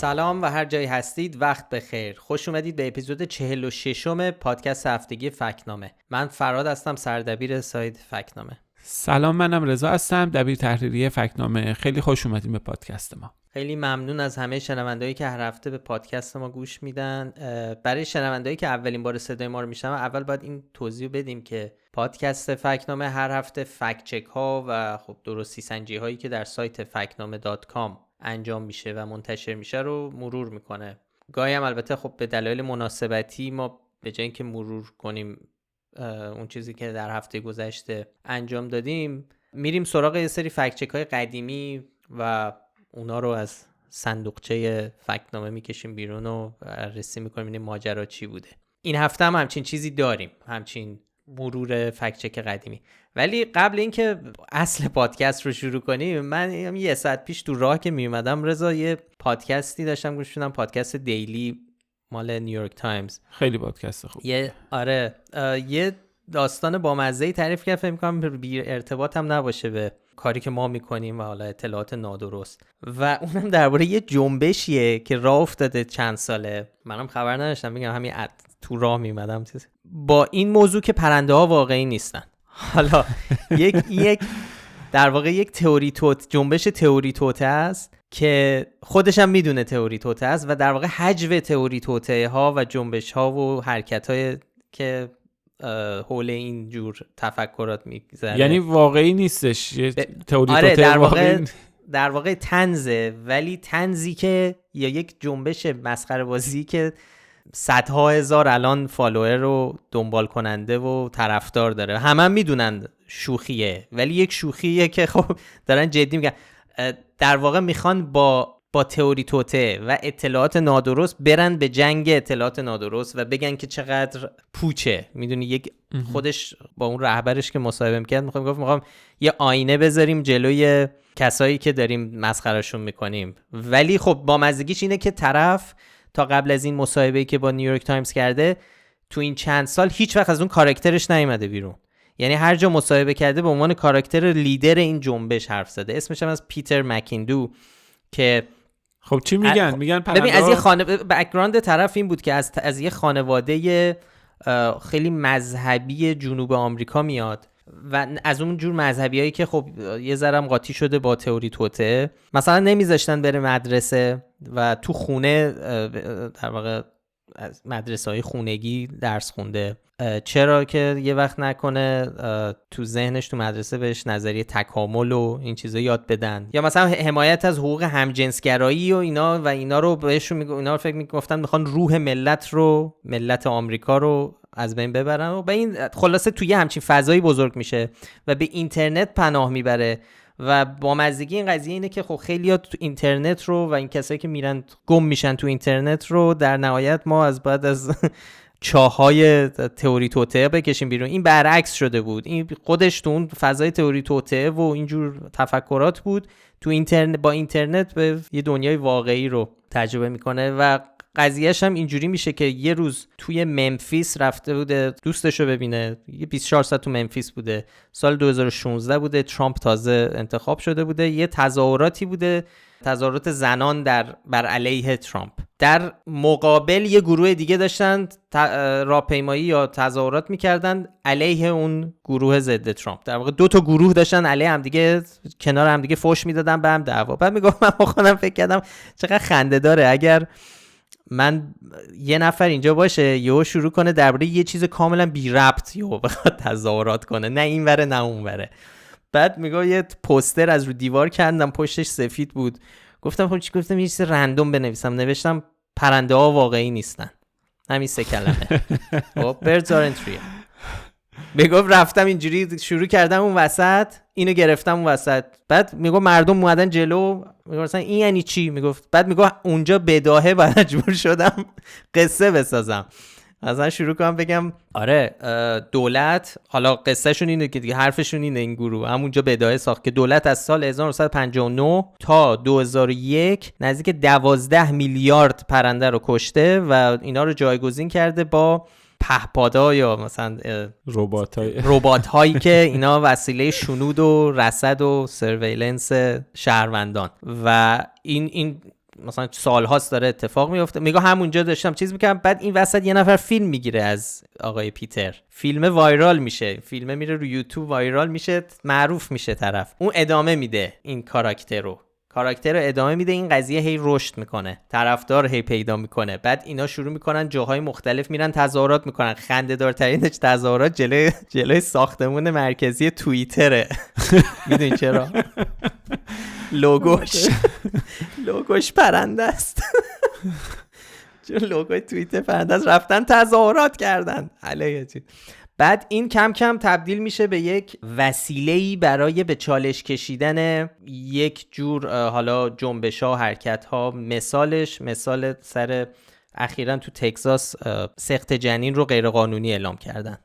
سلام و هر جایی هستید وقت بخیر. خوش اومدید به اپیزود 46 م پادکست هفتگی فکنامه. من فراد هستم سردبیر سایت فکنامه. سلام منم رضا هستم دبیر تحریریه فکنامه. خیلی خوش اومدیم به پادکست ما. خیلی ممنون از همه شنوندهایی که هر هفته به پادکست ما گوش میدن. برای شنوندهایی که اولین بار صدای ما رو میشنون اول باید این توضیح بدیم که پادکست فکنامه هر هفته فکت چک ها و خب درستی سنجی هایی که در سایت فکنامه انجام میشه و منتشر میشه رو مرور می‌کنه. گاهی هم البته خب به دلایل مناسبتی ما به جای اینکه مرور کنیم اون چیزی که در هفته گذشته انجام دادیم میریم سراغ یه سری فکچک های قدیمی و اونا رو از صندوقچه فکنامه می‌کشیم بیرون و بررسی می‌کنیم این ماجرا چی بوده. این هفته هم همچین چیزی داریم. همچین مرور فکچک قدیمی. ولی قبل اینکه اصل پادکست رو شروع کنیم من یه ساعت پیش تو راه که میومدم رضا یه پادکستی داشتم گوش پادکست Daily مال نیویورک تایمز. خیلی پادکست خوب. یه آره یه داستان با مزه تعریف کرد فکر کنم بی ارتباط هم نباشه به کاری که ما می‌کنیم و حالا اطلاعات نادرست. و اونم درباره یه جنبشیه که راه افتاده چند ساله. منم خبر نداشتم میگم همین تو راه میومدم با این موضوع که پرنده ها واقعی نیستن. حالا یک یک در واقع یک تئوری توت جنبش تئوری توته است که خودش هم می‌دونه تئوری توته است و در واقع حجو تئوری توته ها و جنبش ها و حرکت های که حول این جور تفکرات میگذره. یعنی واقعی نیستش. یه تئوری آره در واقع در واقع تنزه ولی تنزی که یا یک جنبش مسخره بازی که صدها هزار الان فالوور و دنبال کننده و طرفدار داره. همه هم می‌دونن شوخیه ولی یک شوخیه که خب دارن جدی میگن. در واقع می‌خوان با با تئوری توته و اطلاعات نادرست برن به جنگ اطلاعات نادرست و بگن که چقدر پوچه. می‌دونی یک خودش با اون رهبرش که مصاحبه می‌کرد می‌خوام گفت می‌خوام یه آینه بذاریم جلوی کسایی که داریم مسخرشون می‌کنیم. ولی خب با مزگیش اینه که طرف تا قبل از این مصاحبه‌ای که با نیویورک تایمز کرده تو این چند سال هیچ وقت از اون کاراکترش نیومده بیرون. یعنی هر جا مصاحبه کرده به عنوان کاراکتر لیدر این جنبش حرف زده. اسمش هم از پیتر مکیندو که خب چی میگن؟ میگن ببین از یه خانه background طرف این بود که از از یه خانواده خیلی مذهبی جنوب آمریکا میاد. و از اون جور مذهبی هایی که خب یه ذرم قاطی شده با تئوری توطئه. مثلا نمیذاشتن بره مدرسه و تو خونه در واقع از مدرسه های خونگی درس خونده. چرا که یه وقت نکنه تو ذهنش تو مدرسه بهش نظریه تکامل و این چیزا یاد بدن. یا مثلا حمایت از حقوق همجنسگرایی و اینا و اینا رو بهشون میگو اینا رو فکر می‌گفتن می‌خوان روح ملت رو ملت آمریکا رو از بین ببرن و به این خلاصه توی همچین فضایی بزرگ میشه و به اینترنت پناه می‌بره و با مزدگی این قضیه اینه که خب خیلی تو اینترنت رو و این کسایی که میرن گم میشن تو اینترنت رو در نهایت ما از بعد از چاهای تئوری توته بکشیم بیرون. این برعکس شده بود. این خودش تو اون فضای تئوری توته و اینجور تفکرات بود. تو اینترنت با اینترنت به یه دنیای واقعی رو تجربه می‌کنه و قضیهش هم اینجوری میشه که یه روز توی ممفیس رفته بوده دوستش رو ببینه. یه 24 ساعت تو ممفیس بوده. سال 2016 بوده. ترامپ تازه انتخاب شده بوده. یه تظاهراتی بوده. تظاهرات زنان در بر علیه ترامپ. در مقابل یه گروه دیگه داشتن راهپیمایی یا تظاهرات می‌کردن علیه اون گروه ضد ترامپ. در واقع دو تا گروه داشتن علیه هم دیگه کنار هم دیگه فوش می‌دادن به هم دعوا. بعد میگم من خودم فکر کردم چقدر خنده داره. اگر من یه نفر اینجا باشه یهو شروع کنه درباره یه چیز کاملا بی ربط یهو بخواد تظاهرات کنه. نه این وره نه اون وره بعد میگه یه پوستر از رو دیوار کندم پشتش سفید بود. گفتم خب چی گفتم؟ یه چیز رندوم بنویسم. نوشتم پرنده ها واقعی نیستن. همین سه کلمه. خب birds aren't می‌گفت رفتم اینجوری شروع کردم اون وسط. اینو گرفتم اون وسط. بعد می‌گفت مردم اومدن جلو می‌گفت این یعنی چی؟ می‌گفت. بعد می‌گفت اونجا بداهه و مجبور شدم قصه بسازم. مثلا شروع کنم بگم آره دولت حالا قصهشون اینه که دیگه حرفشون اینه این گروه. همونجا بداهه ساخت که دولت از سال 1959 تا 2001 نزدیک 12 میلیارد پرنده رو کشته و اینا رو جایگزین کرده با پهپادا یا مثلا ربات هایی که اینا وسیله شنود و رصد و سرویلنس شهروندان. و این این مثلا سالهاست داره اتفاق میفته میگه همونجا داشتم چیز می‌کنم بعد این وسط یه نفر فیلم می‌گیره از آقای پیتر. فیلم وایرال میشه. فیلم میره رو یوتیوب وایرال میشه. معروف میشه طرف. اون ادامه میده این کاراکتر رو. کاراکتر رو ادامه میده. این قضیه هی رشد می‌کنه. طرفدار هی پیدا می‌کنه. بعد اینا شروع می‌کنن جاهای مختلف میرن تظاهرات می‌کنن. خنده دارترینش تظاهرات جلوی جلوی ساختمون مرکزی توییتره. می‌دونی چرا؟ لوگوش. لوگوش پرنده است. چون لوگوی توییتر پرنده است. رفتن تظاهرات کردن. علیه چی؟ بعد این کم کم تبدیل میشه به یک وسیله‌ای برای به چالش کشیدن یک جور حالا جنبش ها حرکت ها مثالش مثال سر اخیرا تو تگزاس سخت جنین رو غیرقانونی اعلام کردن.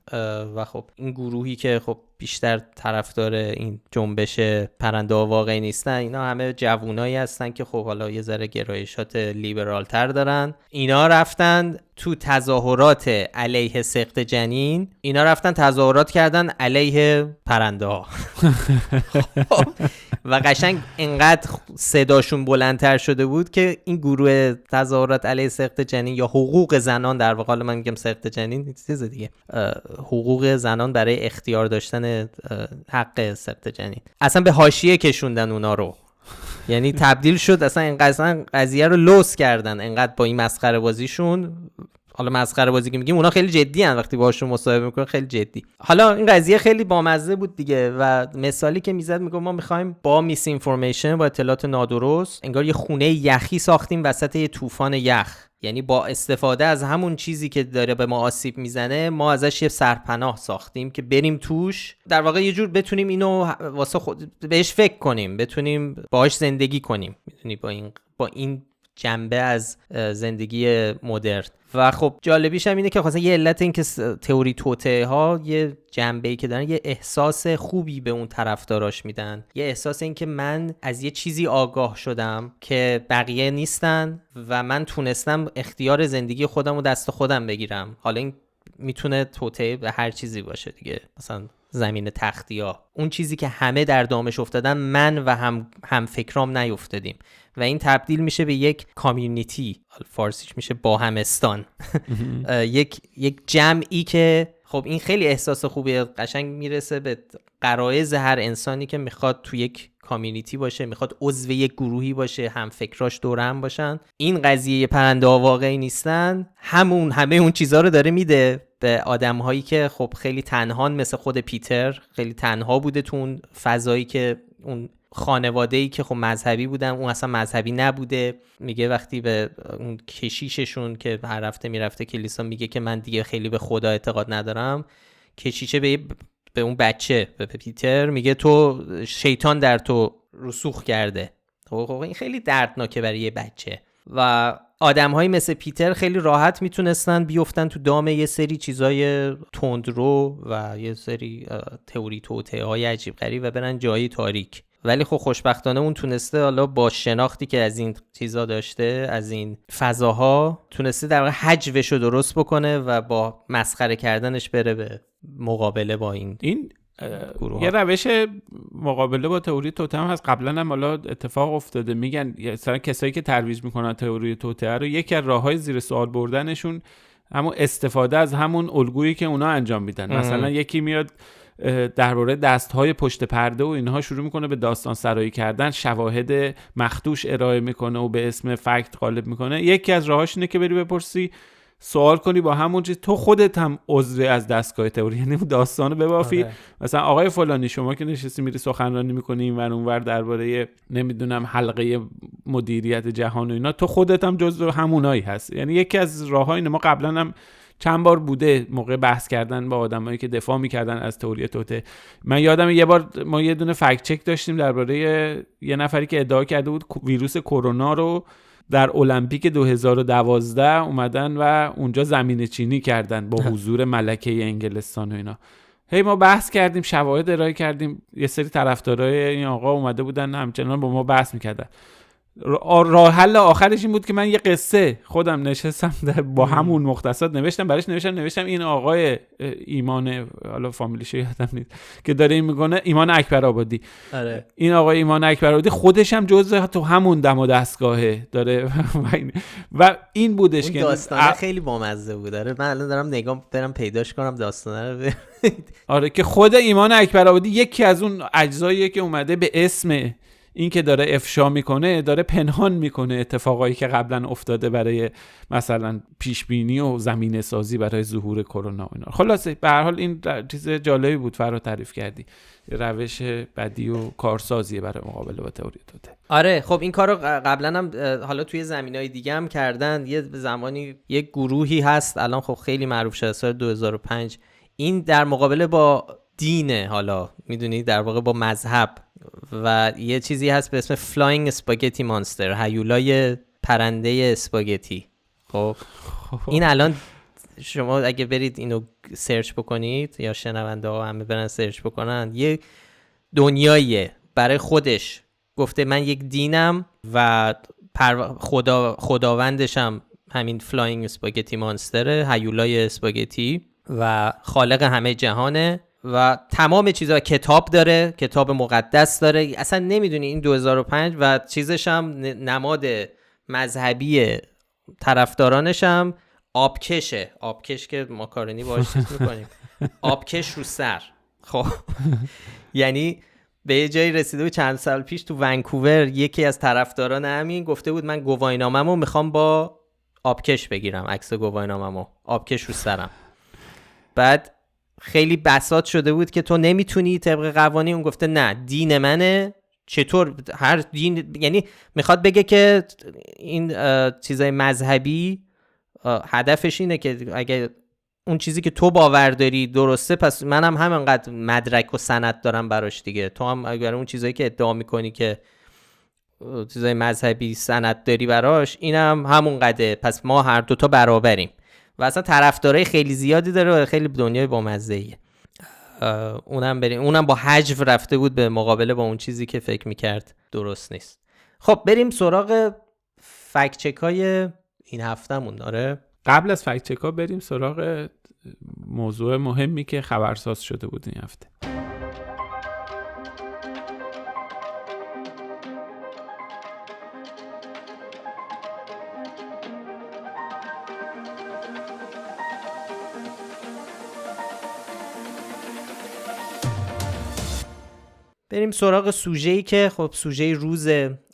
و خب این گروهی که خب بیشتر طرفدار این جنبش پرنده واقعی نیستن. اینا همه جوونایی هستن که خب حالا یه ذره گرایشات لیبرال تر دارن. اینا رفتن تو تظاهرات علیه سخت جنین. اینا رفتن تظاهرات کردن علیه پرنده ها. و قشنگ انقدر صداشون بلندتر شده بود که این گروه تظاهرات علیه سخت جنین یا حقوق زنان در واقع من میگم سخت جنین چیز دیگه حقوق زنان برای اختیار داشتن حق سخت جنین. اصلا به حاشیه کشوندن اونا رو. یعنی تبدیل شد اصلا اینقدر قضیه رو لوس کردن. انقدر با این مسخره بازیشون حالا مسخره بازی که میگیم اونا خیلی جدی هن وقتی باهاشون مصاحبه می‌کنن خیلی جدی. حالا این قضیه خیلی بامزه بود دیگه و مثالی که می‌زد میگه ما می‌خوایم با میس اینفورمیشن با اطلاعات نادرست انگار یه خونه یخی ساختیم وسط یه طوفان یخ. یعنی با استفاده از همون چیزی که داره به ما آسیب می‌زنه ما ازش یه سرپناه ساختیم که بریم توش. در واقع یه جور بتونیم اینو واسه خود بهش فکر کنیم بتونیم باهاش زندگی کنیم. می‌تونی با این با این جنبه از زندگی مدرن. و خب جالبیش هم اینه که خاصا یه علت این که تئوری توته ها یه جنبه ای که دارن یه احساس خوبی به اون طرفداراش میدن. یه احساس این که من از یه چیزی آگاه شدم که بقیه نیستن و من تونستم اختیار زندگی خودم و دست خودم بگیرم. حالا این می‌تونه توته به هر چیزی باشه دیگه. مثلا زمین تختی ها اون چیزی که همه در دامش افتادن من و هم, هم فکرام نیفتادیم. و این تبدیل میشه به یک کامیونیتی فارسیش میشه با همستان. یک یک جمعی که خب این خیلی احساس خوبیه قشنگ می‌رسه به قرایز هر انسانی که می‌خواد تو یک کامیونیتی باشه می‌خواد عضو یک گروهی باشه هم فکراش دور هم باشن. این قضیه پرنده واقعی نیستن. همون همه اون چیزها رو داره میده به آدم هایی که خب خیلی تنهان مثل خود پیتر خیلی تنها بوده تو اون فضایی که اون خانواده ای که خب مذهبی بودن اون اصلا مذهبی نبوده. میگه وقتی به اون کشیششون که هر رفته می‌رفته کلیسا میگه که من دیگه خیلی به خدا اعتقاد ندارم کشیشه به به اون بچه به پیتر میگه تو شیطان در تو رسوخ کرده. خب, خب، این خیلی دردناکه برای یه بچه. و آدم های مثل پیتر خیلی راحت می‌تونستن بیفتن تو دام یه سری چیزای تندرو و یه سری تئوری توته های عجیب غریب و برن جایی تاریک. ولی خب خوشبختانه اون تونسته حالا با شناختی که از این چیزا داشته از این فضاها تونسته در واقع حجوش رو درست بکنه و با مسخره کردنش بره به مقابله با این این یه روش مقابله با تئوری توتم هست. قبلا هم حالا اتفاق افتاده. میگن مثلا کسایی که ترویج می‌کنن تئوری توته رو یکی از راههای زیر سوال بردنشون همون استفاده از همون الگویی که اونا انجام میدن. مثلا یکی میاد درباره دست های پشت پرده و اینها شروع می‌کنه به داستان سرایی کردن. شواهد مخدوش ارائه می‌کنه و به اسم فکت غالب می‌کنه. یکی از راهاش اینه که بری بپرسی سوال کنی با همون چیز. تو خودت هم عضو از دستگاه تئوری یعنی داستان رو ببافی. آره. مثلا آقای فلانی شما که نشستی میری سخنرانی می‌کنی این ور اونور درباره نمی‌دونم حلقه مدیریت جهان و اینا تو خودت هم جزو همونایی هست یعنی یکی از راههای ما قبلا هم چند بار بوده موقع بحث کردن با آدمایی که دفاع می‌کردن از تئوری توته. من یادم یه بار ما یه دونه فکت چک داشتیم درباره یه نفری که ادعا کرده بود ویروس کرونا رو در المپیک 2012 اومدن و اونجا زمین چینی کردن با حضور ملکه انگلستان و اینا. هی ما بحث کردیم شواهد ارائه کردیم. یه سری طرفدارای این آقا اومده بودن همچنان با ما بحث می‌کردن. راه حل آخرش این بود که من یه قصه خودم نشستم با همون مختصات نوشتم براش نوشتم نوشتم این آقای ایمان حالا فامیلیش یادم نیست که داره این می‌کنه ایمان اکبر آبادی آره. این آقای ایمان اکبر آبادی خودش هم جزء تو همون دم و دستگاهه داره و این بودش که داستانه خیلی بامزه بود. داره من الان دارم نگاه برم پیداش کنم داستانه رو آره که خود ایمان اکبر آبادی یکی از اون اجزاییه که اومده به اسم این که داره افشا می‌کنه داره پنهان می‌کنه اتفاقایی که قبلا افتاده برای مثلا پیش بینی و زمینه سازی برای ظهور کرونا و اینا. خلاصه به هر حال این چیز جالبی بود فرا تعریف کردی. روش بدی و کارسازیه برای مقابله با تئوری توته. آره خب این کارو قبلا هم حالا توی زمین های دیگه هم کردن. یه زمانی یه گروهی هست الان خب خیلی معروف شده سال 2005 این در مقابله با دینه حالا می‌دونی در واقع با مذهب. و یه چیزی هست به اسم Flying Spaghetti Monster هیولای پرنده اسپاگتی خب این الان شما اگه برید اینو search بکنید یا شنونده ها همه برن search بکنن یه دنیاییه. برای خودش گفته من یک دینم و خدا خداوندشم همین Flying Spaghetti Monster ه هیولای اسپاگتی و خالق همه جهانه. و تمام چیزها کتاب داره کتاب مقدس داره. اصلا نمی‌دونی این 2005 و چیزش هم نماد مذهبی طرفدارانش هم آبکشه. آبکش که ماکارونی باش چیز می‌کنیم. آبکش رو سر. خب. یعنی به یه جایی رسیده بود چند سال پیش تو ونکوور یکی از طرفداران همین گفته بود من گواهینامه‌مو می‌خوام با آبکش بگیرم عکس گواهینامه‌مو. آبکش رو سرم. بعد خیلی بسات شده بود که تو نمی‌تونی طبق قوانین اون گفته نه دین منه. چطور؟ هر دین یعنی می‌خواد بگه که این چیزای مذهبی هدفش اینه که اگه اون چیزی که تو باور داری درسته پس منم هم همینقدر مدرک و سند دارم براش دیگه. تو هم اگر اون چیزایی که ادعا می‌کنی که چیزای مذهبی سند داری براش اینم همون قده پس ما هر دوتا برابریم. و اصلا طرفدارای خیلی زیادی داره و خیلی دنیای بامزه ایه اونم بریم. اونم با حجو رفته بود به مقابله با اون چیزی که فکر می‌کرد درست نیست. خب بریم سراغ فکچک های این هفتهمون. داره قبل از فکچک ها بریم سراغ موضوع مهمی که خبرساز شده بود این هفته. بریم سراغ سوژه ای که خب سوژه روز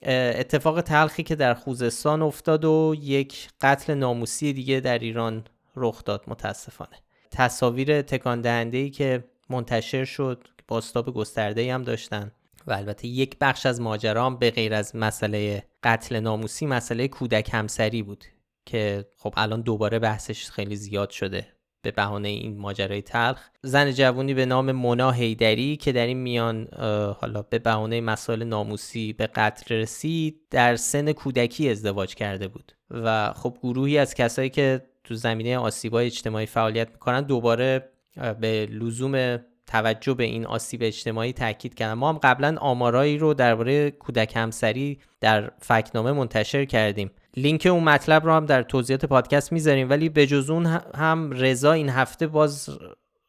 اتفاق تلخی که در خوزستان افتاد و یک قتل ناموسی دیگه در ایران رخ داد متاسفانه. تصاویر تکان دهنده ای که منتشر شد باستاب گسترده هم داشتن و البته یک بخش از ماجرا هم به غیر از مسئله قتل ناموسی مسئله کودک همسری بود که خب الان دوباره بحثش خیلی زیاد شده. به بهانه این ماجرای تلخ. زن جوونی به نام مونا هیدری که در این میان حالا به بهانه مسائل ناموسی به قتل رسید در سن کودکی ازدواج کرده بود. و خب گروهی از کسایی که تو زمینه آسیبای اجتماعی فعالیت می‌کنن دوباره به لزوم توجه به این آسیب اجتماعی تاکید کردن. ما هم قبلا آمارایی رو درباره کودک همسری در فکنامه منتشر کردیم. لینک اون مطلب رو هم در توضیحات پادکست می‌ذاریم. ولی به جز اون هم رضا این هفته باز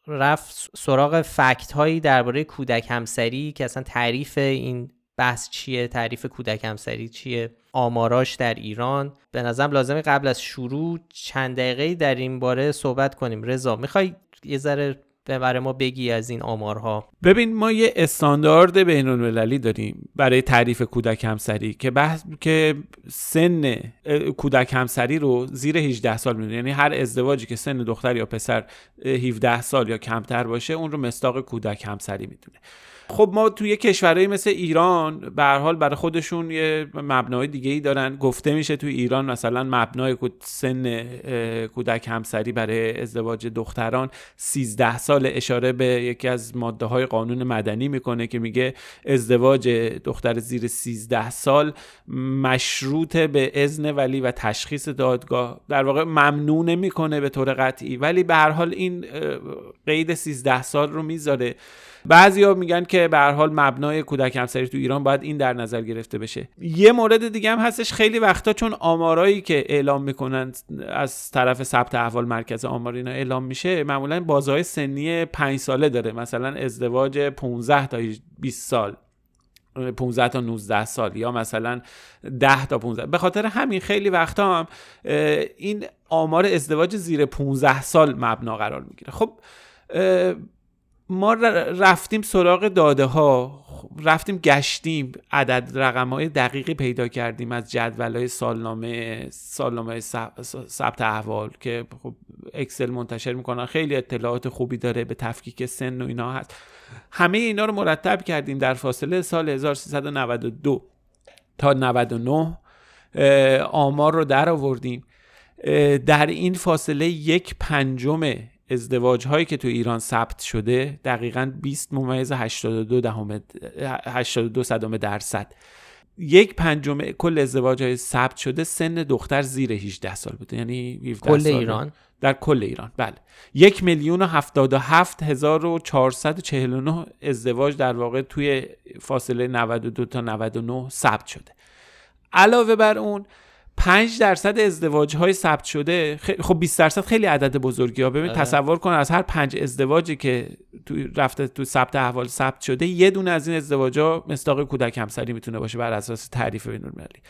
رفت سراغ فکت هایی درباره کودک همسری که اصلا تعریف این بحث چیه تعریف کودک همسری چیه آماراش در ایران. به نظرم لازمه قبل از شروع چند دقیقه در این باره صحبت کنیم. رضا می‌خوای یه ذره برای ما بگی از این آمارها. ببین ما یه استاندارد بین المللی داریم برای تعریف کودک همسری که بحث که سن کودک همسری رو زیر 18 سال می‌دونه. یعنی هر ازدواجی که سن دختر یا پسر 17 سال یا کمتر باشه اون رو مستاق کودک همسری می‌دونه. خب ما توی کشورهایی مثل ایران به حال برای خودشون یه مبنای دیگه ای دارن. گفته میشه توی ایران مثلا مبنای سن کودک همسری برای ازدواج دختران 13 سال اشاره به یکی از ماده های قانون مدنی می‌کنه که میگه ازدواج دختر زیر 13 سال مشروط به اذن ولی و تشخیص دادگاه. در واقع ممنوع می‌کنه به طور قطعی. ولی به هر حال این قید 13 سال رو می‌ذاره. بعضیا میگن که به هر حال مبنای کودک همسری تو ایران باید این در نظر گرفته بشه. یه مورد دیگه هم هستش خیلی وقتا چون آمارایی که اعلام می‌کنن از طرف ثبت احوال مرکز آمار اینا اعلام میشه معمولا بازهای سنی 5 ساله داره. مثلا ازدواج 15 تا 20 سال 15 تا 19 سال یا مثلا 10 تا 15 به خاطر همین خیلی وقتا هم این آمار ازدواج زیر 15 سال مبنا قرار می‌گیره. خب ما رفتیم سراغ داده ها رفتیم گشتیم عدد رقم های دقیقی پیدا کردیم از جدول های سالنامه سالنامه ثبت احوال که خب اکسل منتشر می‌کنن. خیلی اطلاعات خوبی داره به تفکیک سن و اینا هست. همه اینا رو مرتب کردیم در فاصله سال 1392 تا 99 آمار رو در آوردیم. در این فاصله یک پنجم ازدواج هایی که تو ایران ثبت شده دقیقا 20 ممیز 82 دهم 82 صدم درصد. یک پنجم کل ازدواج های ثبت شده سن دختر زیر 18 سال بوده. یعنی کل ایران؟ در کل ایران بله. یک میلیون و هفتاد و هفت هزار و چهارصد و چهل و نه ازدواج در واقع توی فاصله 92 تا 99 ثبت شده. علاوه بر اون 5 درصد ازدواج های ثبت شده خب 20 درصد خیلی عدد بزرگی ها ببین آره. تصور کن از هر پنج ازدواجی که تو رفته تو ثبت احوال ثبت شده یه دونه از این ازدواج ها مستاق کودک همسری می‌تونه باشه بر اساس تعریف بین المللی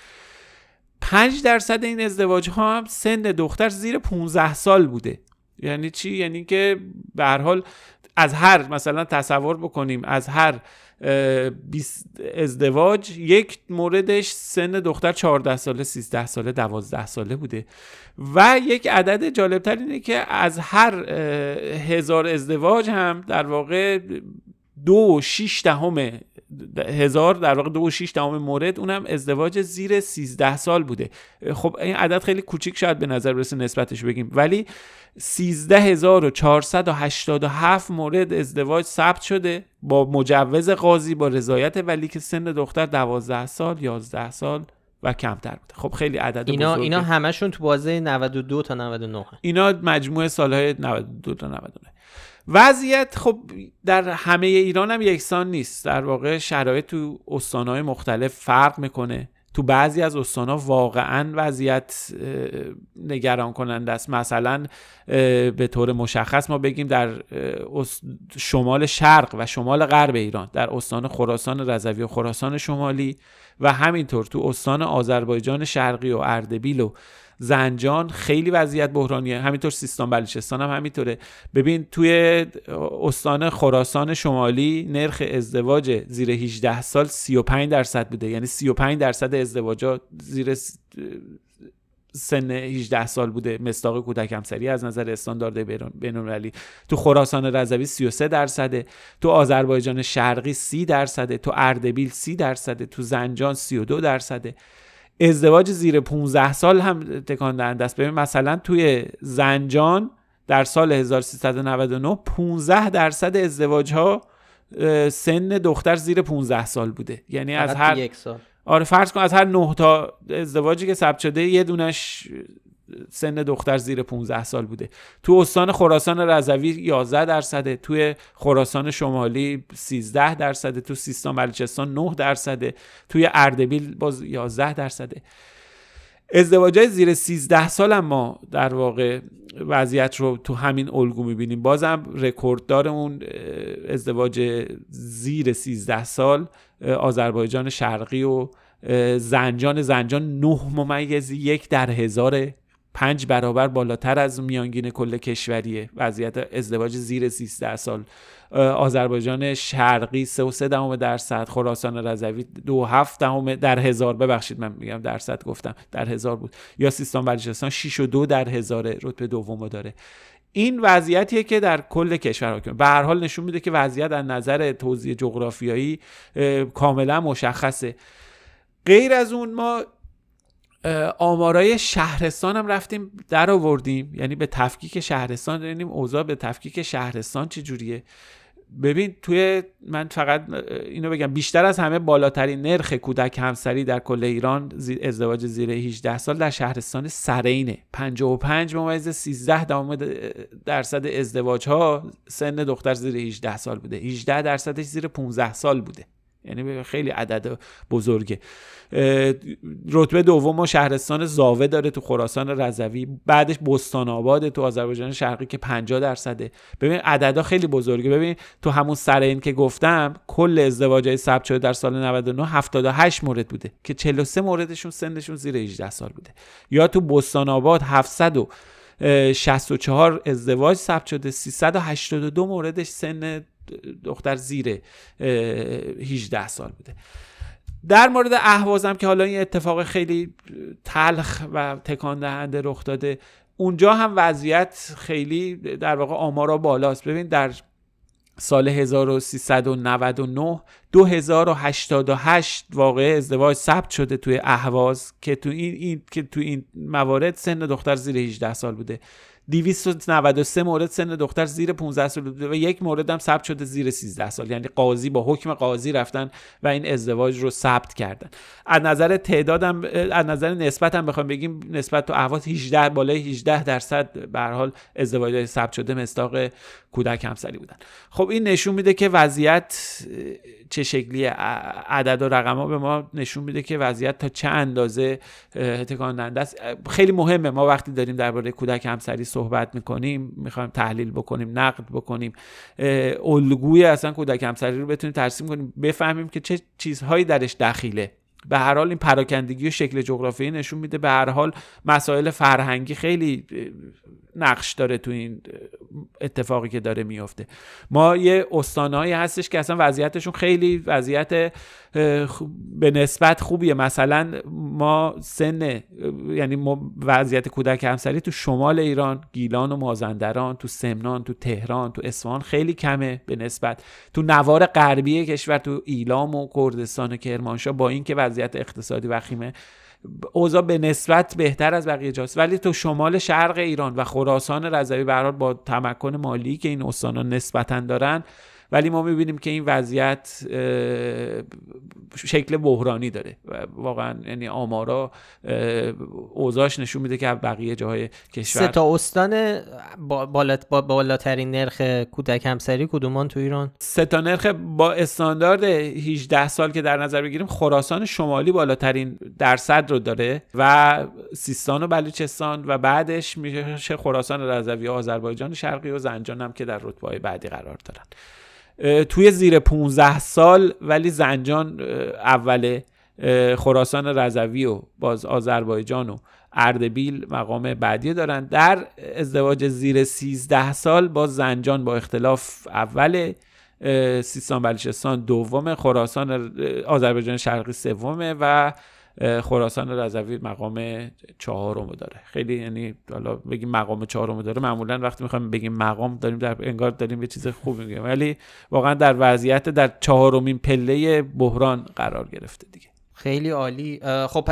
5 درصد این ازدواج ها هم سن دختر زیر 15 سال بوده. یعنی چی؟ یعنی که به هر حال از هر مثلا تصور بکنیم از هر ازدواج یک موردش سن دختر 14 ساله 13 ساله 12 ساله بوده. و یک عدد جالبتر اینه که از هر هزار ازدواج هم در واقع دو شیش دهم هزار در واقع دو شیش دهم مورد اونم ازدواج زیر 13 سال بوده. خب این عدد خیلی کوچیک شاید به نظر برسه نسبتش بگیم. ولی 13487 مورد ازدواج ثبت شده با مجوز قاضی با رضایت ولی که سن دختر 12 سال 11 سال و کمتر بوده. خب خیلی عدد اینا اینا همشون تو بازه 92 تا 99 اینا مجموعه سالهای 92 تا 99 وضعیت خب در همه ایران هم یکسان نیست. در واقع شرایط تو استانهای مختلف فرق می‌کنه. تو بعضی از استانها واقعا وضعیت نگران کننده است. مثلا به طور مشخص ما بگیم در شمال شرق و شمال غرب ایران در استان خراسان رضوی و خراسان شمالی و همینطور تو استان آذربایجان شرقی و اردبیل و زنجان خیلی وضعیت بحرانیه. همینطور سیستان بلوچستان هم همینطوره. ببین توی استان خراسان شمالی نرخ ازدواج زیر 18 سال 35 درصد بوده. یعنی 35 درصد ازدواجات زیر سن 18 سال بوده. مستاق کودک همسری از نظر استاندارد بین‌المللی. تو خراسان رضوی 33 درصده. تو آذربایجان شرقی 30 درصده. تو اردبیل 30 درصده. تو زنجان 32 درصده. ازدواج زیر 15 سال هم تکان دهنده است. ببین مثلا توی زنجان در سال 1399 15 درصد ازدواج ها سن دختر زیر 15 سال بوده. یعنی از هر یک سال. آره فرض کن از هر 9 تا ازدواجی که ثبت شده یه دونش سن دختر زیر 15 سال بوده. تو استان خراسان رضوی 11 درصده توی خراسان شمالی 13 درصده تو سیستان بلوچستان 9 درصده توی اردبیل باز 11 درصده. ازدواج زیر 13 سال هم ما در واقع وضعیت رو تو همین الگو می‌بینیم. بازم رکورددار اون ازدواج زیر 13 سال آذربایجان شرقی و زنجان زنجان 9 ممیز یک در هزار پنج برابر بالاتر از میانگین کل کشوریه. وضعیت ازدواج زیر 13 سال. آذربایجان شرقی 3 و 3 دهم درصد. خراسان رضوی 2 7 دهم در هزار. ببخشید من میگم درصد گفتم. در هزار بود. یا سیستان بلوچستان 6 و 2 در هزار. رتبه دومو داره. این وضعیتیه که در کل کشور حاکمه به هر حال نشون میده که وضعیت از نظر توزیع جغرافیایی کاملا مشخصه. غیر از اون ما آمارای شهرستان هم رفتیم در آوردیم. یعنی به تفکیک شهرستان ببینیم اوضاع به تفکیک شهرستان چه جوریه؟ ببین توی من فقط اینو بگم بیشتر از همه بالاترین نرخ کودک همسری در کل ایران ازدواج زیر 18 سال در شهرستان سرینه. 55 ممیز 13 درصد ازدواج ها سن دختر زیر 18 سال بوده. 18 درصدش زیر 15 سال بوده. یعنی خیلی عدد بزرگه. رتبه دوم و شهرستان زاوه داره تو خراسان رضوی. بعدش بستان آباد تو آذربایجان شرقی که 50 درصده. ببین عددا خیلی بزرگه. ببین تو همون سر این که گفتم کل ازدواجای ثبت شده در سال 99 78 مورد بوده که 43 موردشون سنشون زیر 18 سال بوده. یا تو بستان آباد 700 و 64 ازدواج ثبت شده 382 موردش سن دختر زیر 18 سال بوده. در مورد اهوازم که حالا این اتفاق خیلی تلخ و تکان دهنده رخ داده اونجا هم وضعیت خیلی در واقع آمارا بالاست. ببین در سال 1399 2088 واقع ازدواج ثبت شده توی اهواز که تو این, این که تو این موارد سن دختر زیر 18 سال بوده. 293 مورد سن دختر زیر 15 سال بوده و یک مورد هم ثبت شده زیر 13 سال. یعنی قاضی با حکم قاضی رفتن و این ازدواج رو ثبت کردن. از نظر تعدادم از نظر نسبت هم بخوام بگیم نسبت تو اهواز 18 بالای 18 درصد به حال ازدواج ثبت شده مستاق کودک همسری بودن. خب این نشون میده که وضعیت چه شکلی عدد و رقم ها به ما نشون میده که وضعیت تا چه اندازه تکان است. خیلی مهمه. ما وقتی داریم درباره کودک همسری صحبت می‌کنیم می‌خوایم تحلیل بکنیم نقد بکنیم. الگوی اصلا کودک همسری رو بتونیم ترسیم کنیم بفهمیم که چه چیزهایی درش دخیله. به هر حال این پراکندگی و شکل جغرافیایی نشون میده. به هر حال مسائل فرهنگی خیلی نقش داره تو این اتفاقی که داره میفته ما یه استانهایی هستش که اصلا وضعیتشون خیلی وضعیت به نسبت خوبیه. مثلا ما سن یعنی وضعیت کودک همسری تو شمال ایران گیلان و مازندران تو سمنان تو تهران تو اصفهان خیلی کمه به نسبت. تو نوار غربی کشور تو ایلام و کردستان و کرمانشاه با اینکه وضعیت اقتصادی وخیمه اوضاع به نسبت بهتر از بقیه جاست. ولی تو شمال شرق ایران و خراسان رضوی به با تمکن مالی که این استانا نسبتا دارن ولی ما می‌بینیم که این وضعیت شکل بحرانی داره و واقعا یعنی آمارا اوضاعش نشون میده که بقیه جاهای کشور سه تا استان با بالاترین نرخ کودک همسری کدومان تو ایران؟ سه تا نرخ با استاندارد 18 سال که در نظر بگیریم خراسان شمالی بالاترین درصد رو داره و سیستان و بلوچستان و بعدش میشه خراسان رضوی آذربایجان شرقی و زنجان هم که در رتبه بعدی قرار دارن. توی زیر 15 سال ولی زنجان اوله خراسان رضوی و باز آذربایجان و اردبیل مقام بعدی دارن. در ازدواج زیر 13 سال با زنجان با اختلاف اول سیستان بلوچستان دوم خراسان آذربایجان شرقی سومه و خراسان رضوی مقام چهارم داره. خیلی یعنی حالا بگیم مقام چهارم داره معمولا وقتی می‌خوایم بگیم مقام داریم در انگار داریم یه چیز خوب میگیم. ولی واقعا در وضعیت در چهارمین پله بحران قرار گرفته دیگه. خیلی عالی. خب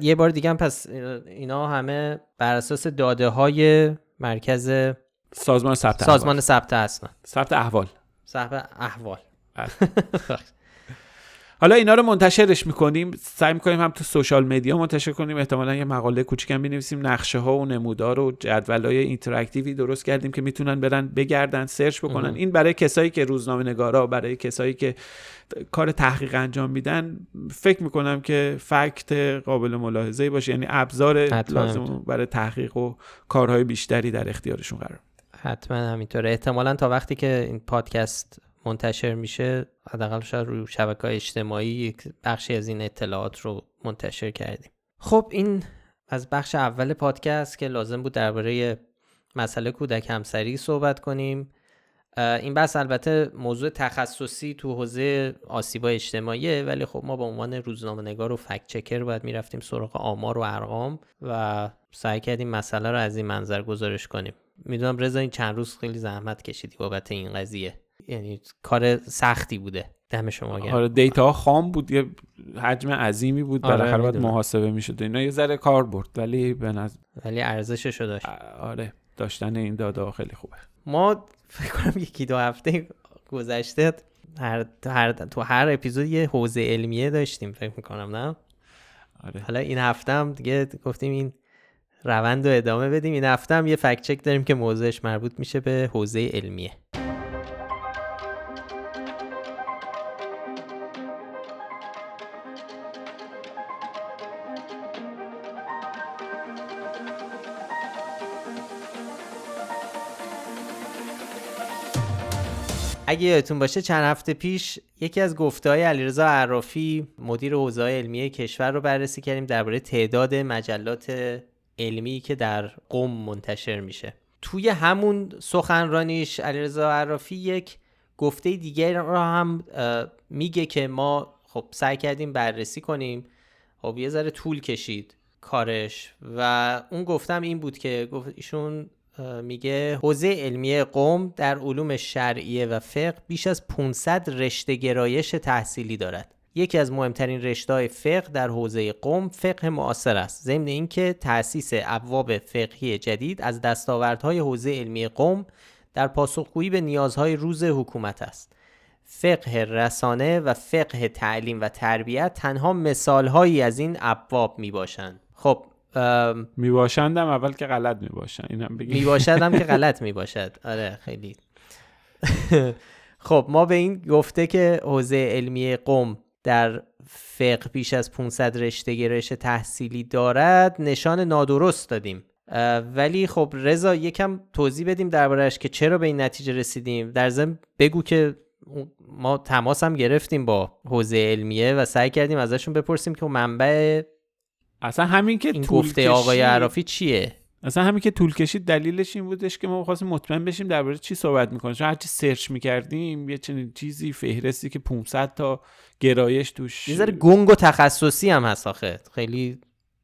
یه بار دیگه هم پس اینا همه بر اساس داده های مرکز سازمان ثبت سازمان ثبت هستن ثبت احوال. ثبت احوال. بله. حالا اینا رو منتشرش می‌کنیم سعی می‌کنیم هم تو social media منتشر کنیم. احتمالا یه مقاله کوچیکم بنویسیم نقشه ها و نمودار و جدول های interactive ی درست کردیم که می‌تونن برن بگردن search بکنن. این برای کسایی که روزنامه نگارا برای کسایی که کار تحقیق انجام میدن فکر می‌کنم که فکت قابل ملاحظه باشه. یعنی ابزار لازم برای تحقیق و کارهای بیشتری در اختیارشون قرار حتما همینطوره. احتمالا تا وقتی که این پادکست منتشر میشه حداقل شاید روی شبکه های اجتماعی یک بخشی از این اطلاعات رو منتشر کردیم. خب این از بخش اول پادکست که لازم بود درباره مسئله کودک همسری صحبت کنیم. این بحث البته موضوع تخصصی تو حوزه آسیبا اجتماعیه ولی خب ما به عنوان روزنامه نگار و فکت چکر باید می‌رفتیم سراغ آمار و ارقام و سعی کردیم مسئله رو از این منظر گزارش کنیم. می‌دونم رضا این چند روز خیلی زحمت کشیدی بابت این قضیه. یعنی کار سختی بوده دم شما گرم. آره دیتا خام بود یه حجم عظیمی بود. آره بالاخره باید محاسبه می‌شد اینا. یه ذره کار برد ولی به نظر ولی ارزشش رو داشت. آره داشتن این داده خیلی خوبه. ما فکر کنم یکی دو هفته گذشته هر, هر تو هر اپیزود یه حوزه علمیه داشتیم فکر می‌کنم نه؟ آره. حالا این هفته هم دیگه گفتیم این روند رو ادامه بدیم. این هفته هم یه فکت چک داریم که موضوعش مربوط میشه به حوزه علمیه. اگه یادتون باشه چند هفته پیش یکی از گفته های علیرضا عرافی مدیر حوزه علمی کشور رو بررسی کردیم درباره تعداد مجلات علمی که در قم منتشر میشه. توی همون سخنرانیش علیرضا عرافی یک گفته دیگر را هم میگه که ما خب سعی کردیم بررسی کنیم. خب یه ذره طول کشید کارش و اون گفتم این بود که ایشون میگه حوزه علمی قوم در علوم شرعیه و فقه بیش از 500 رشته گرایش تحصیلی دارد. یکی از مهمترین رشته فقه در حوزه قوم فقه معاصر است. ضمن اینکه تأسیس ابواب فقهی جدید از دستاوردهای حوزه علمی قوم در پاسخگویی به نیازهای روز حکومت است. فقه رسانه و فقه تعلیم و تربیت تنها مثالهایی از این ابواب می باشند خب می باشندم اول که غلط می باشن اینم بگیم. می باشدم که غلط می باشد آره خیلی. خب ما به این گفته که حوزه علمی قوم در فقه بیش از 500 رشته گرایش تحصیلی دارد نشان نادرست دادیم. ولی خب رضا یکم توضیح بدیم دربارهش که چرا به این نتیجه رسیدیم. در ضمن بگو که ما تماس هم گرفتیم با حوزه علمیه و سعی کردیم ازشون بپرسیم که منبع اصلا همین که این گفته آقای عرافی چیه؟ اصلا همین که طول کشید دلیلش این بودش که ما خواستیم مطمئن بشیم درباره چی صحبت می‌کنیم. چون هرچی سرچ می‌کردیم یه چنین چیزی فهرستی که 500 تا گرایش توش یه ذره گنگ و تخصصی هم هست آخه. خیلی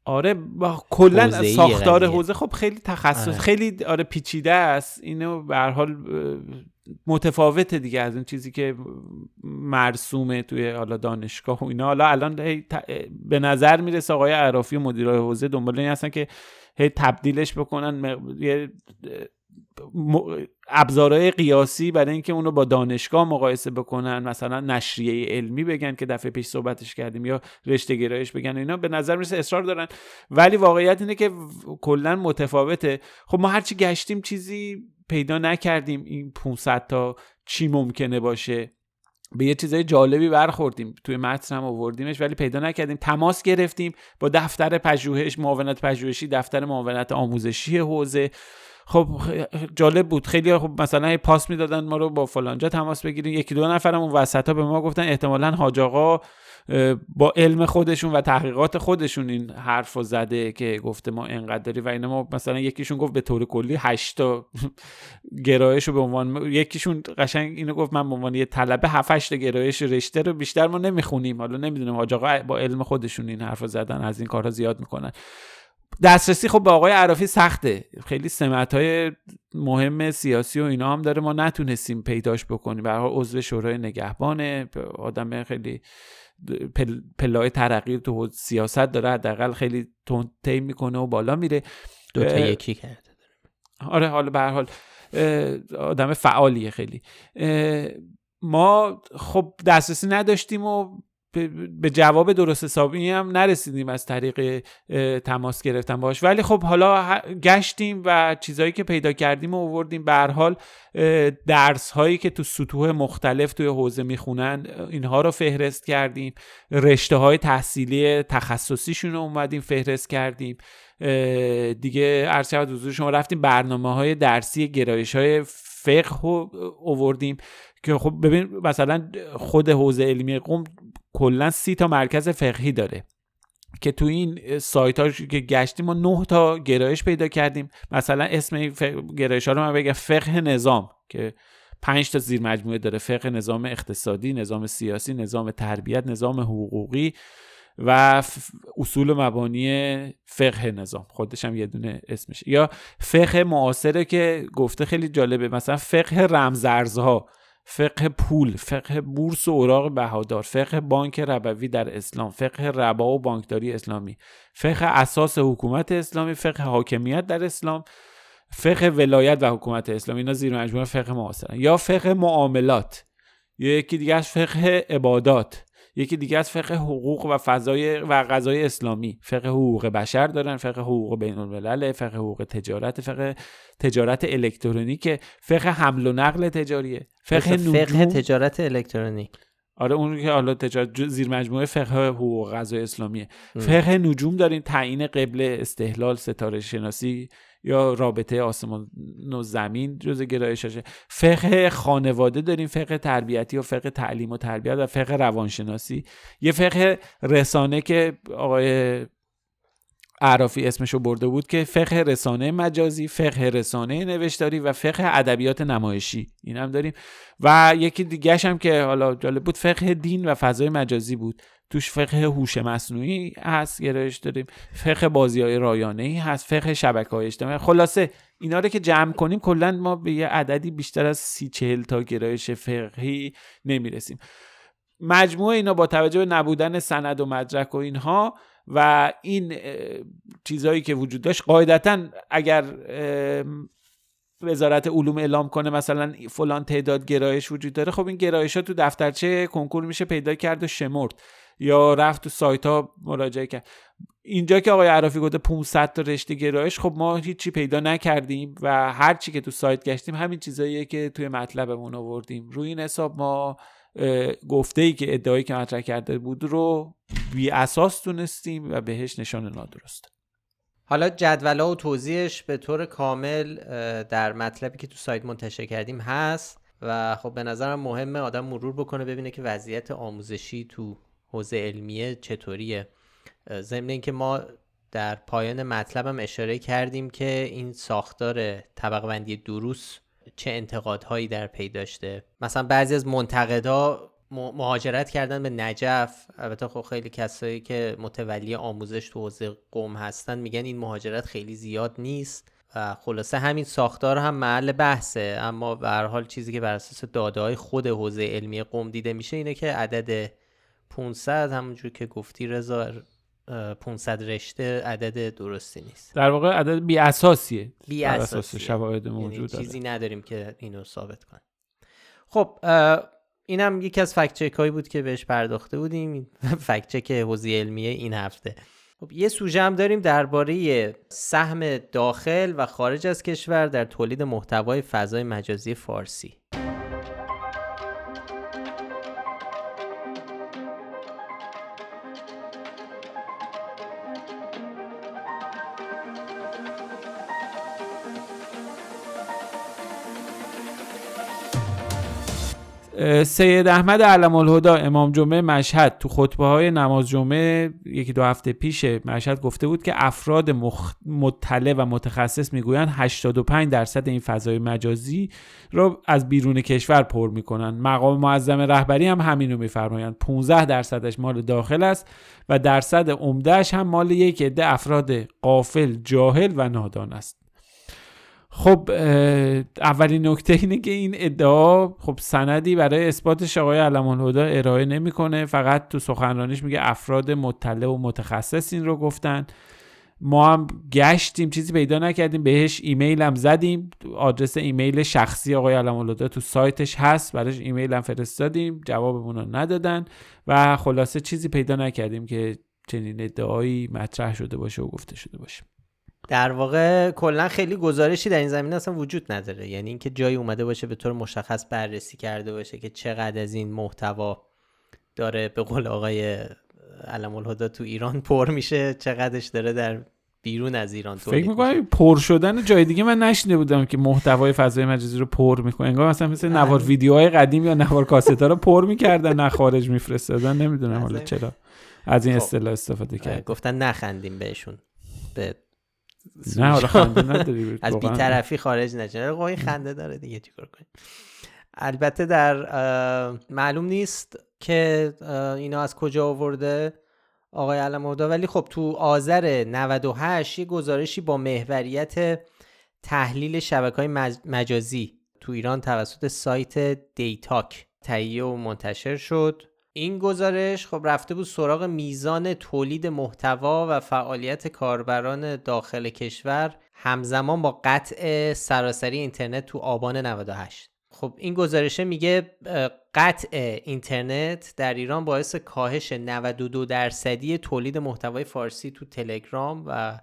آره با کلا ساختار حوزه خب خیلی تخصص آره. خیلی آره پیچیده است. اینو به هر حال متفاوته دیگه از اون چیزی که مرسومه توی حالا دانشگاه و اینا. حالا الان به نظر می‌رسه آقای عرافی و مدیرای حوزه دنبال این هستن که هی تبدیلش بکنن یه ابزارهای قیاسی برای اینکه اونو با دانشگاه مقایسه بکنن. مثلا نشریه علمی بگن که دفعه پیش صحبتش کردیم یا رشته گرایش بگن اینا. به نظر می‌رسه اصرار دارن. ولی واقعیت اینه که کلا متفاوته. خب ما هرچی گشتیم چیزی پیدا نکردیم این 500 تا چی ممکنه باشه. به یه چیزای جالبی برخوردیم. توی متن هم آوردیمش ولی پیدا نکردیم. تماس گرفتیم با دفتر پژوهش معاونت پژوهشی دفتر معاونت آموزشی حوزه. خب جالب بود. خیلی خب مثلا پاس می‌دادن ما رو با فلانجا تماس بگیریم. یکی دو نفرم اون وسط ها به ما گفتن احتمالا حاج آقا با علم خودشون و تحقیقات خودشون این حرف رو زده که گفته ما انقدر و اینا ما مثلا یکیشون گفت به طور کلی هشتا گرایش رو به عنوان یکیشون قشنگ اینو گفت من به عنوان یه طلبه 7 تا گرایش رشته رو بیشتر ما نمی‌خونیم. حالا نمی‌دونم حاج آقا با علم خودشون این حرف رو زدن از این کارها زیاد می‌کنن. دسترسی خب به آقای عرافی سخته. خیلی سمت های مهم سیاسی و اینا هم داره. ما نتونستیم پیداش بکنیم. به عضو شورای نگهبانه. آدم خیلی پل، پلای ترقی تو سیاست داره. حداقل خیلی تند می‌کنه و بالا میره. دو تا یکی کرده آره حالا به هر حال آدم فعالیه خیلی. ما خب دسترسی نداشتیم و به جواب درست حسابی هم نرسیدیم از طریق تماس گرفتن باش ولی خب حالا گشتیم و چیزهایی که پیدا کردیم و آوردیم. به هر حال درس هایی که تو سطوح مختلف توی حوزه می‌خونن اینها رو فهرست کردیم. رشته های تحصیلی تخصصیشون رو اومدیم فهرست کردیم. دیگه عرض شود حضور شما رفتیم برنامه های درسی گرایش های فقه رو اووردیم که خب ببین مثلا خود حوزه علمی قوم کلا سی تا مرکز فقهی داره که تو این سایت ها که گشتیم ما نه تا گرایش پیدا کردیم. مثلا اسم گرایش ها رو من بگم. فقه نظام که پنج تا زیر مجموعه داره. فقه نظام اقتصادی نظام سیاسی نظام تربیت نظام حقوقی و اصول مبانی فقه نظام. خودش هم یه دونه اسمش. یا فقه معاصره که گفته خیلی جالبه. مثلا فقه رمزارزها. فقه پول فقه بورس و اوراق بهادار فقه بانک ربوی در اسلام فقه ربا و بانکداری اسلامی فقه اساس حکومت اسلامی فقه حاکمیت در اسلام فقه ولایت و حکومت اسلامی. اینا زیر مجموعه فقه معاصرن. یا فقه معاملات. یا یکی دیگه فقه عبادات. یکی دیگه از فقه حقوق و فضای و غذای اسلامی. فقه حقوق بشر دارن فقه حقوق بین الملل فقه حقوق تجارت فقه تجارت الکترونیک. فقه حمل و نقل تجاریه. فقه, فقه تجارت الکترونیک. آره اون که حالا تجارت زیر مجموعه فقه حقوق غذای اسلامیه. فقه نجوم داریم تعیین قبل استحلال ستاره شناسی. یا رابطه آسمان و زمین جز گرایشاشه فقه خانواده داریم فقه تربیتی و فقه تعلیم و تربیت و فقه روانشناسی. یه فقه رسانه که آقای عرافی اسمشو برده بود که فقه رسانه مجازی فقه رسانه نوشتاری و فقه ادبیات نمایشی. این هم داریم. و یکی دیگه هم که حالا جالب بود فقه دین و فضای مجازی بود. توش فقه هوش مصنوعی هست گرایش داریم. فقه بازی های رایانه ای هست فقه شبکه های اجتماعی. خلاصه اینا رو که جمع کنیم کلا ما به یه عددی بیشتر از سی چهل تا گرایش فقهی نمی‌رسیم. مجموعه اینا با توجه به نبودن سند و مدرک و اینها و این چیزهایی که وجود داشت قاعدتا اگر وزارت علوم اعلام کنه مثلا فلان تعداد گرایش وجود داره خب این گرایش ها تو دفترچه کنکور میشه پیدا کرد و شمرد یا رفت تو سایت ها مراجعه کرد. اینجا که آقای عرافی گفته 500 تا رشته گرایش خب ما هیچی پیدا نکردیم و هر چی که تو سایت گشتیم همین چیزاییه که توی مطلبمون آوردیم. روی این حساب ما گفته ای که ادعایی که مطرح کرده بود رو بی اساس دونستیم و بهش نشان نادرست. حالا جدولا و توضیحش به طور کامل در مطلبی که تو سایت منتشر کردیم هست و خب به نظرم مهمه آدم مرور بکنه ببینه که وضعیت آموزشی تو حوزه علمیه چطوریه. ضمن اینکه ما در پایان مطلبم اشاره کردیم که این ساختار طبق بندی دروس چه انتقادهایی در پی داشته. مثلا بعضی از منتقدا مهاجرت کردن به نجف البته خب خیلی کسایی که متولی آموزش تو حوزه قوم هستن میگن این مهاجرت خیلی زیاد نیست و خلاصه همین ساختار هم محل بحثه. اما به حال چیزی که بر اساس داده های خود حوزه علمی قوم دیده میشه اینه که عدد 500 همونجور که گفتی رضا 500 رشته عدد درستی نیست. در واقع عدد بی اساسیه. بی اساس شواهد یعنی موجود چیزی نداریم که اینو ثابت کنه خب اینم یکی از فکت چک هایی بود که بهش پرداخته بودیم. فکت چک حوزه علمیه این هفته. خب یه سوژه هم داریم درباره سهم داخل و خارج از کشور در تولید محتوای فضای مجازی فارسی. سید احمد علم الهدا امام جمعه مشهد. تو خطبه های نماز جمعه یکی دو هفته پیش مشهد گفته بود که افراد مخ... مطلع و متخصص می‌گویند 85 درصد این فضای مجازی رو از بیرون کشور پر می‌کنن مقام معظم رهبری هم همینو میفرمایند. 15 درصدش مال داخل است و درصد عمدهش هم مال یک عده افراد قافل جاهل و نادان است. خب اولین نکته اینه که این ادعا خب سندی برای اثباتش آقای علم الهدا ارائه نمی‌کنه. فقط تو سخنرانیش میگه افراد مطلع و متخصص این رو گفتن. ما هم گشتیم چیزی پیدا نکردیم بهش ایمیل هم زدیم. آدرس ایمیل شخصی آقای علم تو سایتش هست براش ایمیل هم فرستادیم جوابمون رو ندادن و خلاصه چیزی پیدا نکردیم که چنین ادعایی مطرح شده باشه و گفته شده باشه. در واقع کلا خیلی گزارشی در این زمینه اصلا وجود نداره. یعنی اینکه جایی اومده باشه به طور مشخص بررسی کرده باشه که چقدر از این محتوا داره به قول آقای علم الهدا تو ایران پر میشه چقدرش داره در بیرون از ایران فکر می‌کنم پر شدن جای دیگه من نشنیده بودم که محتوای فضای مجازی رو پر می‌کنه. انگار مثلا مثل بله. نوار ویدیوهای قدیم یا نوار کاست رو پر می‌کردن نه خارج میفرستادن. نمی‌دونم حالا چرا. از این خب. اصطلاح استفاده کرد گفتن نخندیم بهشون. به نه حالا خنده نداری از بیطرفی خارج نشه. این خنده داره دیگه چیکار کنیم؟ البته در معلوم نیست که اینا از کجا آورده آقای علمودا ولی خب تو آذر 98 یه گزارشی با محوریت تحلیل شبکه های مجازی تو ایران توسط سایت دیتاک تهیه و منتشر شد. این گزارش خب رفته بود سراغ میزان تولید محتوا و فعالیت کاربران داخل کشور همزمان با قطع سراسری اینترنت تو آبان 98 خب این گزارشه میگه قطع اینترنت در ایران باعث کاهش 92 درصدی تولید محتوای فارسی تو تلگرام و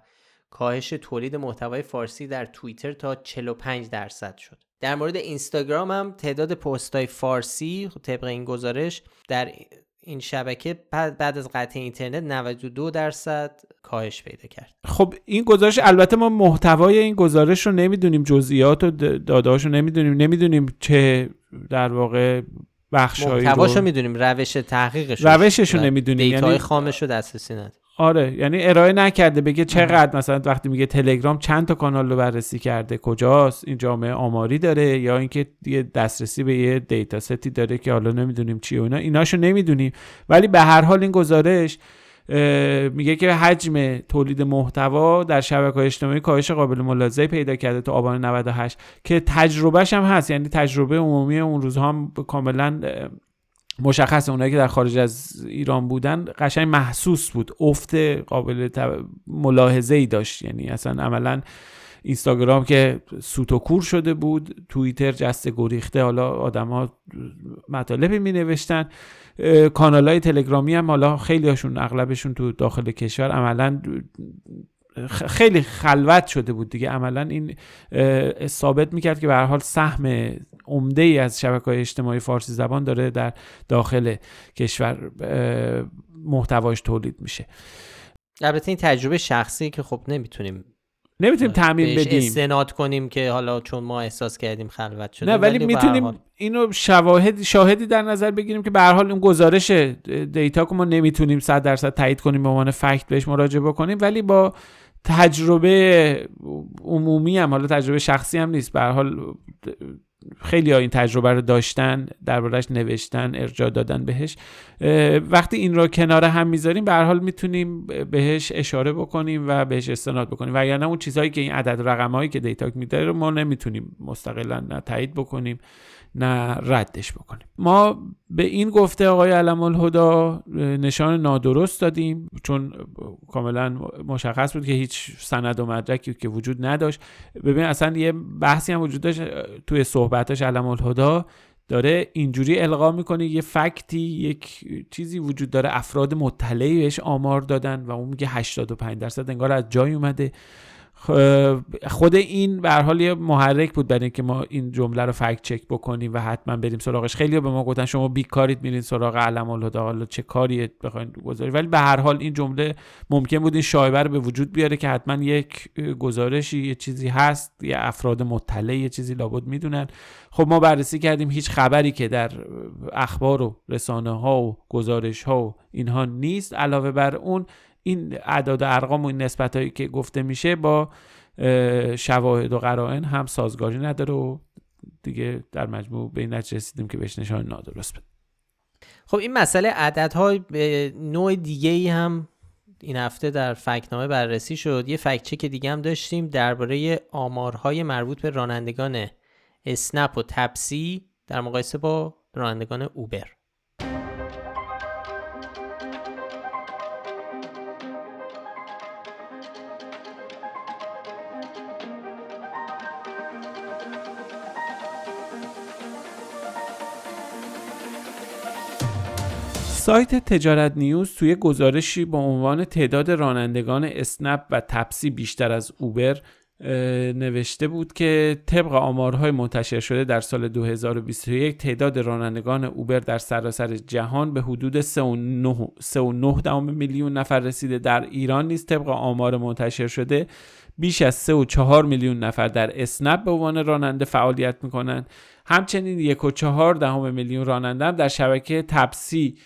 کاهش تولید محتوای فارسی در توییتر تا 45 درصد شد. در مورد اینستاگرام هم تعداد پستای فارسی طبق این گزارش در این شبکه بعد از قطع اینترنت 92 درصد کاهش پیدا کرد. خب این گزارش البته ما محتوای این گزارش رو نمی‌دونیم جزئیات و دادهاش رو نمی‌دونیم نمی‌دونیم چه در واقع بخشایی رو محتواشو می‌دونیم روش تحقیقش روشش رو نمی‌دونیم یعنی خامش رو دسترسی نداریم. آره یعنی ارائه نکرده بگه چقدر مثلا وقتی میگه تلگرام چند تا کانال رو بررسی کرده کجاست این جامعه آماری داره یا اینکه یه دسترسی به یه دیتا ستی داره که حالا نمی‌دونیم چی و اینا. ایناشو نمی‌دونیم. ولی به هر حال این گزارش میگه که حجم تولید محتوا در شبکه های اجتماعی کاهش قابل ملاحظه پیدا کرده تا آبان 98 که تجربهش هم هست. یعنی تجربه عمومی اون روزها هم کاملا مشخص اونایی که در خارج از ایران بودن قشنگ محسوس بود افت قابل ملاحظه ای داشت. یعنی اصلا عملا اینستاگرام که سوت و کور شده بود توییتر جست گریخته حالا آدما مطالبی می نوشتن کانال های تلگرامی هم حالا خیلی هاشون اغلبشون تو داخل کشور عملا خیلی خلوت شده بود دیگه. عملا این ثابت می‌کرد که به هر حال سهم عمده ای از شبکه های اجتماعی فارسی زبان داره در داخل کشور محتواش تولید میشه. البته این تجربه شخصی که خب نمی‌تونیم نمی‌تونیم تعمین بدیم. استناد کنیم که حالا چون ما احساس کردیم خلوت شده نه ولی, می‌تونیم اینو شواهد شاهدی در نظر بگیریم که به هر حال اون گزارش دیتا که ما نمی‌تونیم 100 درصد تایید کنیم به عنوان فکت بهش مراجعه بکنیم ولی با تجربه عمومی هم حالا تجربه شخصی هم نیست. به حال خیلی این تجربه رو داشتن دربارش نوشتن ارجاع دادن بهش. وقتی این رو کنار هم می‌ذاریم به هر حال می‌تونیم بهش اشاره بکنیم و بهش استناد بکنیم. و نه اون چیزهایی که این عدد رقمهایی که دیتا میده رو ما نمی‌تونیم مستقلا تایید بکنیم. نه ردش بکنیم. ما به این گفته آقای علم الهدا نشان نادرست دادیم چون کاملا مشخص بود که هیچ سند و مدرکی که وجود نداشت. ببین اصلا یه بحثی هم وجود داشت توی صحبتش علم الهدا داره اینجوری القا می‌کنه یه فکتی یک چیزی وجود داره افراد مطلعی بهش آمار دادن و اون میگه 85 درصد انگار از جای اومده. خود این به حال یه محرک بود برای اینکه ما این جمله رو فکت چک بکنیم و حتما بریم سراغش. خیلی به ما گفتن شما بیکارید میرین سراغ علم الهدا حالا چه کاری بخواید گذاری ولی به هر حال این جمله ممکن بود این شایبه رو به وجود بیاره که حتما یک گزارشی یه چیزی هست یه افراد مطلع یه چیزی لابد می‌دونن. خب ما بررسی کردیم هیچ خبری که در اخبار و رسانه ها و گزارش ها و اینها نیست. علاوه بر اون این اعداد و ارقام و این نسبت هایی که گفته میشه با شواهد و قرائن هم سازگاری نداره و دیگه در مجموع به این نتیجه رسیدیم که بهش نشان نادرست بده خب این مسئله عددها به نوع دیگه ای هم این هفته در فکنامه بررسی شد. یه فکت چک دیگه هم داشتیم درباره آمارهای مربوط به رانندگان اسنپ و تپسی در مقایسه با رانندگان اوبر. سایت تجارت نیوز توی گزارشی با عنوان تعداد رانندگان اسنپ و تپسی بیشتر از اوبر نوشته بود که طبق آمارهای منتشر شده در سال 2021 تعداد رانندگان اوبر در سراسر جهان به حدود 3.9 میلیون نفر رسیده. در ایران نیز طبق آمار منتشر شده بیش از 3.4 میلیون نفر در اسنپ به عنوان راننده فعالیت می‌کنند. همچنین 1.4 دهم میلیون راننده هم در شبکه تپسی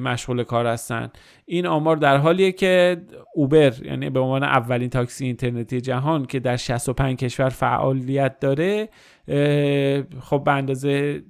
مشغول کار هستن. این آمار در حالیه که اوبر یعنی به عنوان اولین تاکسی اینترنتی جهان که در 65 کشور فعالیت داره خب به اندازه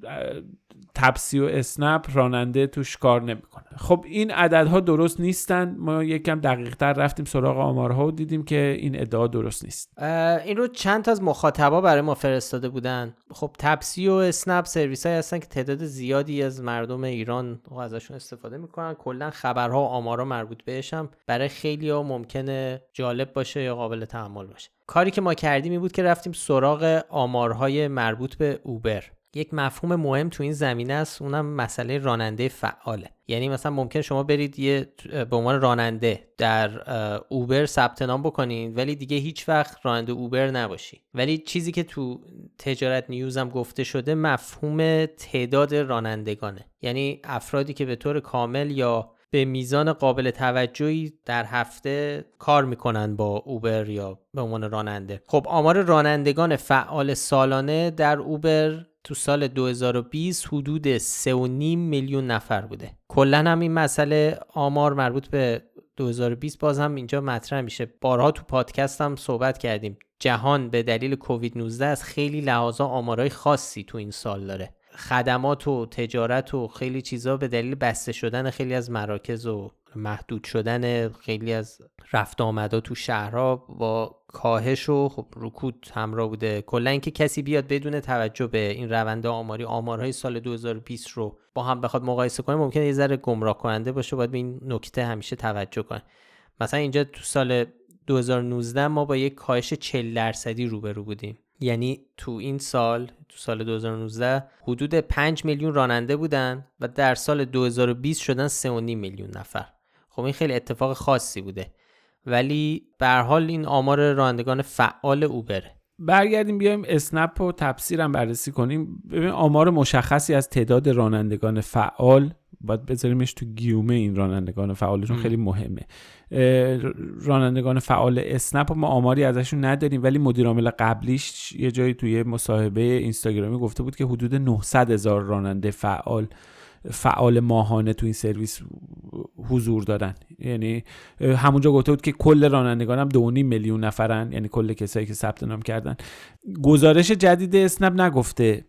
تپسی و اسنپ راننده توش کار نمی‌کنه. خب این عددها درست نیستن. ما یکم دقیق تر رفتیم سراغ آمارها و دیدیم که این ادعا درست نیست. این رو چند تا از مخاطبا برای ما فرستاده بودن. خب تپسی و اسنپ سرویس های هستن که تعداد زیادی از مردم ایران ازشون استفاده می‌کنن. کلا خبرها و آمارها مربوط بهش هم برای خیلی ها ممکنه جالب باشه یا قابل تحمل باشه. کاری که ما کردیم این بود که رفتیم سراغ آمارهای مربوط به اوبر. یک مفهوم مهم تو این زمینه است اونم مسئله راننده فعاله. یعنی مثلا ممکن شما برید یه به عنوان راننده در اوبر ثبت نام بکنید ولی دیگه هیچ وقت راننده اوبر نباشی. ولی چیزی که تو تجارت نیوز هم گفته شده مفهوم تعداد رانندگانه. یعنی افرادی که به طور کامل یا به میزان قابل توجهی در هفته کار می‌کنن با اوبر یا به عنوان راننده. خب آمار رانندگان فعال سالانه در اوبر تو سال 2020 حدود 3.5 میلیون نفر بوده. کلا هم این مسئله آمار مربوط به 2020 باز هم اینجا مطرح میشه. بارها تو پادکست هم صحبت کردیم. جهان به دلیل کووید 19 از خیلی لحاظا آمارهای خاصی تو این سال داره. خدمات و تجارت و خیلی چیزا به دلیل بسته شدن خیلی از مراکز و محدود شدن خیلی از رفت آمدا تو شهرها با کاهش و خب رکود همراه بوده. کلا اینکه کسی بیاد بدون توجه به این روند آماری آمارهای سال 2020 رو با هم بخواد مقایسه کنه ممکنه یه ذره گمراه کننده باشه باید به این نکته همیشه توجه کنه. مثلا اینجا تو سال 2019 ما با یک کاهش 40 درصدی روبرو بودیم. یعنی تو این سال تو سال 2019 حدود 5 میلیون راننده بودن و در سال 2020 شدن 3.5 میلیون نفر. خب این خیلی اتفاق خاصی بوده. ولی به حال این آمار رانندگان فعال اوبره برگردیم بیایم اسنپ و تفسیرم بررسی کنیم. ببین آمار مشخصی از تعداد رانندگان فعال باید بذاریمش تو گیومه این رانندگان فعالشون خیلی مهمه. رانندگان فعال اسنپ ما آماری ازشون نداریم ولی مدیرعامل قبلیش یه جایی توی مصاحبه اینستاگرامی گفته بود که حدود 900 هزار راننده فعال فعال ماهانه تو این سرویس حضور دارن یعنی همونجا گفته بود که کل رانندگان هم دو میلیون نفرن یعنی کل کسایی که ثبت نام کردن. گزارش جدید اسنپ نگفته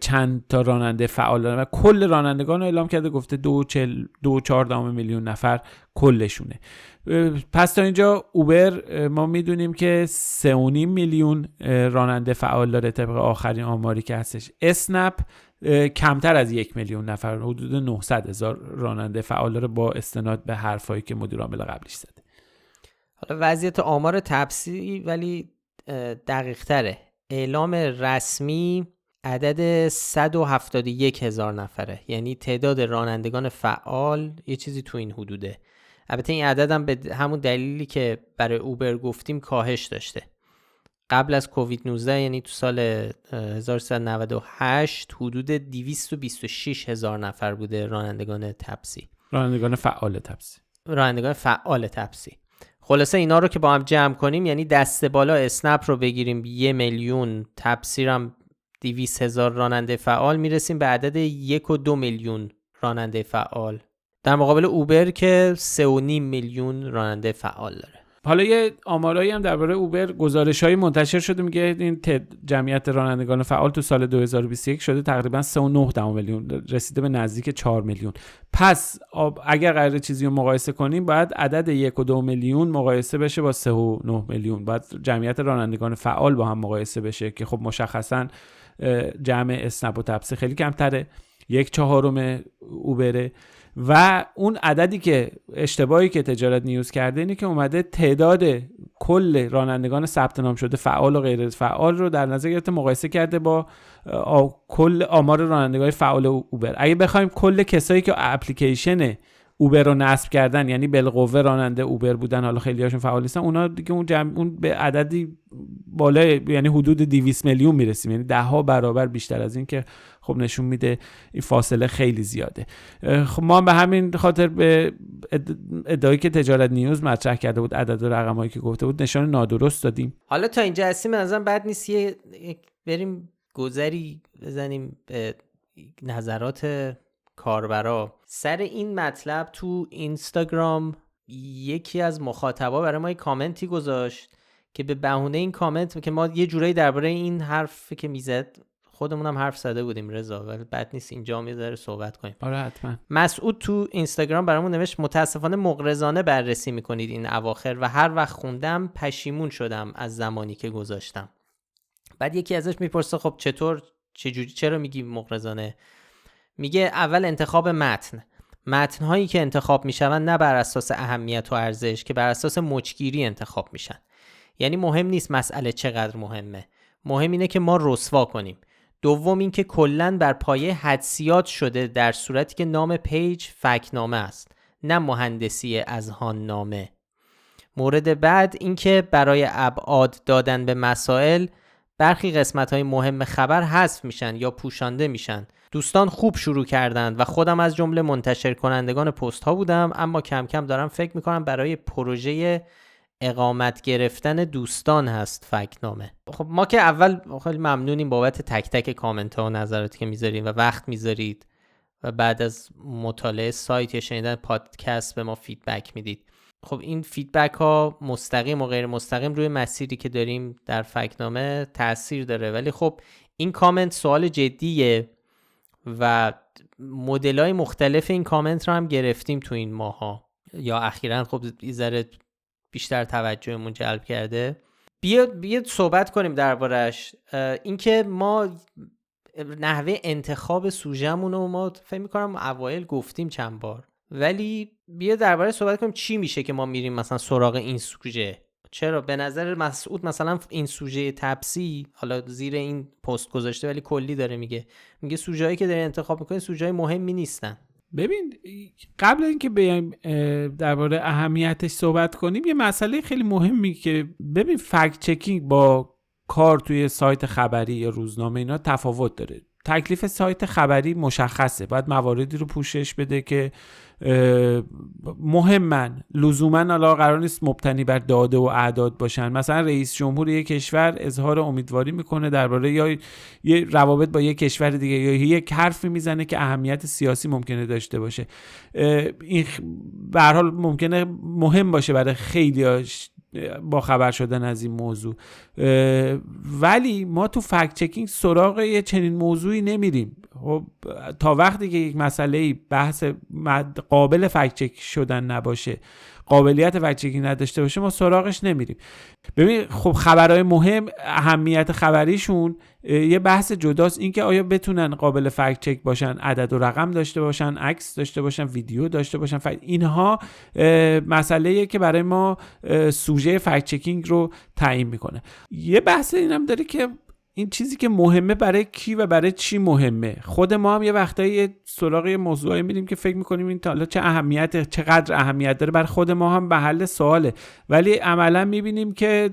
چند تا راننده فعال دارن و کل رانندگان رو اعلام کرده گفته دو, چل دو چهاردهم میلیون نفر کلشونه. پس تا اینجا اوبر ما می‌دونیم که سه میلیون راننده فعال داره طبق آخرین آماری که هستش. اسنپ کمتر از یک میلیون نفر حدود 900 هزار راننده فعال داره با استناد به حرفایی که مدیر عامل قبلیش زده. حالا وضعیت آمار تپسی ولی دقیق تره. اعلام رسمی عدد 171 هزار نفره. یعنی تعداد رانندگان فعال یه چیزی تو این حدوده. البته این عدد هم به همون دلیلی که برای اوبر گفتیم کاهش داشته. قبل از کووید 19 یعنی تو سال 1398 حدود 226 هزار نفر بوده رانندگان تپسی رانندگان فعال تپسی رانندگان فعال تپسی خلاصه اینا رو که با هم جمع کنیم یعنی دست بالا اسنپ رو بگیریم یه میلیون تپسیرم 200 هزار راننده فعال می‌رسیم به عدد یک و دو میلیون راننده فعال. در مقابل اوبر که سه و نیم میلیون راننده فعال داره. حالا یه آمارایی هم درباره اوبر گزارش های منتشر شده میگه این جمعیت رانندگان فعال تو سال 2021 شده تقریبا 3.9 میلیون رسیده به نزدیک 4 میلیون. پس اگر قرار چیزی رو مقایسه کنیم باید عدد 1.2 میلیون مقایسه بشه با 3.9 میلیون. باید جمعیت رانندگان فعال با هم مقایسه بشه که خب مشخصا جمع اسنپ و تپسی خیلی کمتره. یک چهارم اوبره. و اون عددی که اشتباهی که تجارت نیوز کرده اینه که اومده تعداد کل رانندگان ثبت نام شده فعال و غیر فعال رو در نظر گرفته مقایسه کرده با کل آمار رانندگان فعال اوبر. اگه بخوایم کل کسایی که اپلیکیشن اوبر رو نصب کردن یعنی بالقوه راننده اوبر بودن حالا خیلی هاشون فعال نیستن اونا دیگه اون جمع اون به عددی بالای یعنی حدود 200 میلیون می‌رسیم. یعنی ده ها برابر بیشتر از این که خب نشون میده این فاصله خیلی زیاده. خب ما به همین خاطر به ادعایی که تجارت نیوز مطرح کرده بود عدد و رقمایی که گفته بود نشان نادرست دادیم. حالا تا اینجا هستیم ازم بعد نیست بریم گذری بزنیم به نظرات کاربرا. سر این مطلب تو اینستاگرام یکی از مخاطبا برای ما یه کامنتی گذاشت که به بهونه این کامنت که ما یه جورایی درباره این حرف که می‌زد خودمون هم حرف زده بودیم رضا ولی بد نیست اینجا هم یه صحبت کنیم. آره حتما. مسعود تو اینستاگرام برامون نوشت متاسفانه مغرضانه بررسی می‌کنید این اواخر و هر وقت خوندم پشیمون شدم از زمانی که گذاشتم. بعد یکی ازش می‌پرسه خب چطور؟ چجوری؟ چرا میگی مغرضانه میگه اول انتخاب متن. متن هایی که انتخاب میشون نه بر اساس اهمیت و ارزش که بر اساس مچگیری انتخاب میشن. یعنی مهم نیست مسئله چقدر مهمه. مهم اینه که ما رسوا کنیم. دوم اینکه کلا بر پایه حدسیات شده در صورتی که نام پیج فکنامه است نه مهندسی اذهان نامه مورد بعد اینکه برای ابعاد دادن به مسائل برخی قسمت های مهم خبر حذف میشن یا پوشانده میشن. دوستان خوب شروع کردند و خودم از جمله منتشر کنندگان پست ها بودم اما کم کم دارم فکر می‌کنم برای پروژه اقامت گرفتن دوستان هست فکنامه. خب ما که اول خیلی ممنونیم بابت تک تک کامنت ها و نظراتی که می‌ذارید و وقت می‌ذارید و بعد از مطالعه سایت یا شنیدن پادکست به ما فیدبک می‌دید. خب این feedback ها مستقیم و غیر مستقیم روی مسیری که داریم در فکنامه تاثیر داره. ولی خب این کامنت سوال جدیه. و مدل های مختلف این کامنت رو هم گرفتیم تو این ماها. یا اخیرا خب ذره بیشتر توجهمون جلب کرده. بیا بیا صحبت کنیم دربارش اینکه ما نحوه انتخاب سوژهمون رو ما فکر می‌کنم اوایل گفتیم چند بار. ولی بیا درباره صحبت کنیم چی میشه که ما میریم مثلا سراغ این سوژه؟ چرا؟ به نظر مسعود مثلا این سوژه تپسی حالا زیر این پست گذاشته ولی کلی داره میگه. میگه سوژه‌ای که داره انتخاب می‌کنه سوژه مهمی نیستن. ببین قبل اینکه بیایم درباره اهمیتش صحبت کنیم یه مسئله خیلی مهمی که ببین فکت چکینگ با کار توی سایت خبری یا روزنامه اینا تفاوت داره. تکلیف سایت خبری مشخصه. باید مواردی رو پوشش بده که مهمن لزوما حالا قرار نیست مبتنی بر داده و اعداد باشن. مثلا رئیس جمهور یک کشور اظهار امیدواری می‌کنه درباره یا یه روابط با یک کشور دیگه یا یک حرفی می‌زنه که اهمیت سیاسی ممکنه داشته باشه. این به حال ممکنه مهم باشه برای خیلی با خبر شدن از این موضوع. ولی ما تو فکت چکینگ سراغ یه چنین موضوعی نمیریم. خب تا وقتی که یک مسئله بحث قابل فکت چک شدن نباشه قابلیت چکینگ نداشته باشه ما سراغش نمیریم. ببین خب خبرهای مهم اهمیت خبریشون یه بحث جداست. اینکه آیا بتونن قابل فکت چک باشن عدد و رقم داشته باشن عکس داشته باشن ویدیو داشته باشن. فکت اینها مسئله که برای ما سوژه فکت چکینگ رو تعیین می‌کنه. یه بحث اینم داره که این چیزی که مهمه برای کی و برای چی مهمه؟ خود ما هم یه وقتایی سراغ یه موضوعی میریم که فکر می‌کنیم این حالا چه اهمیت چقدر اهمیت داره. برای خود ما هم به حل سواله. ولی عملا می‌بینیم که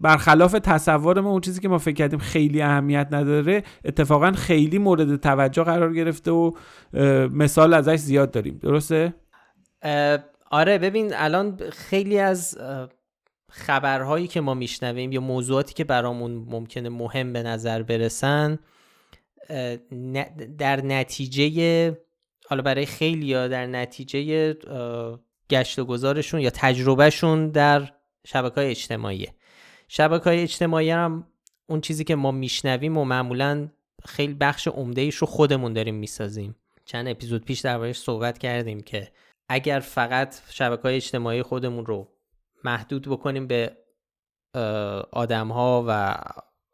برخلاف تصور ما اون چیزی که ما فکر کردیم خیلی اهمیت نداره اتفاقا خیلی مورد توجه قرار گرفته و مثال ازش زیاد داریم. درسته؟ آره ببین الان خیلی از خبرهایی که ما میشنویم یا موضوعاتی که برامون ممکنه مهم به نظر برسن در نتیجه حالا برای خیلی یا در نتیجه گشت و گذارشون یا تجربهشون در شبکه های اجتماعی. شبکه های اجتماعی هم اون چیزی که ما میشنویم و معمولا خیلی بخش عمده رو خودمون داریم می‌سازیم. چند اپیزود پیش دربارش صحبت کردیم که اگر فقط شبکه های اجتماعی خودمون رو محدود بکنیم به آدم ها و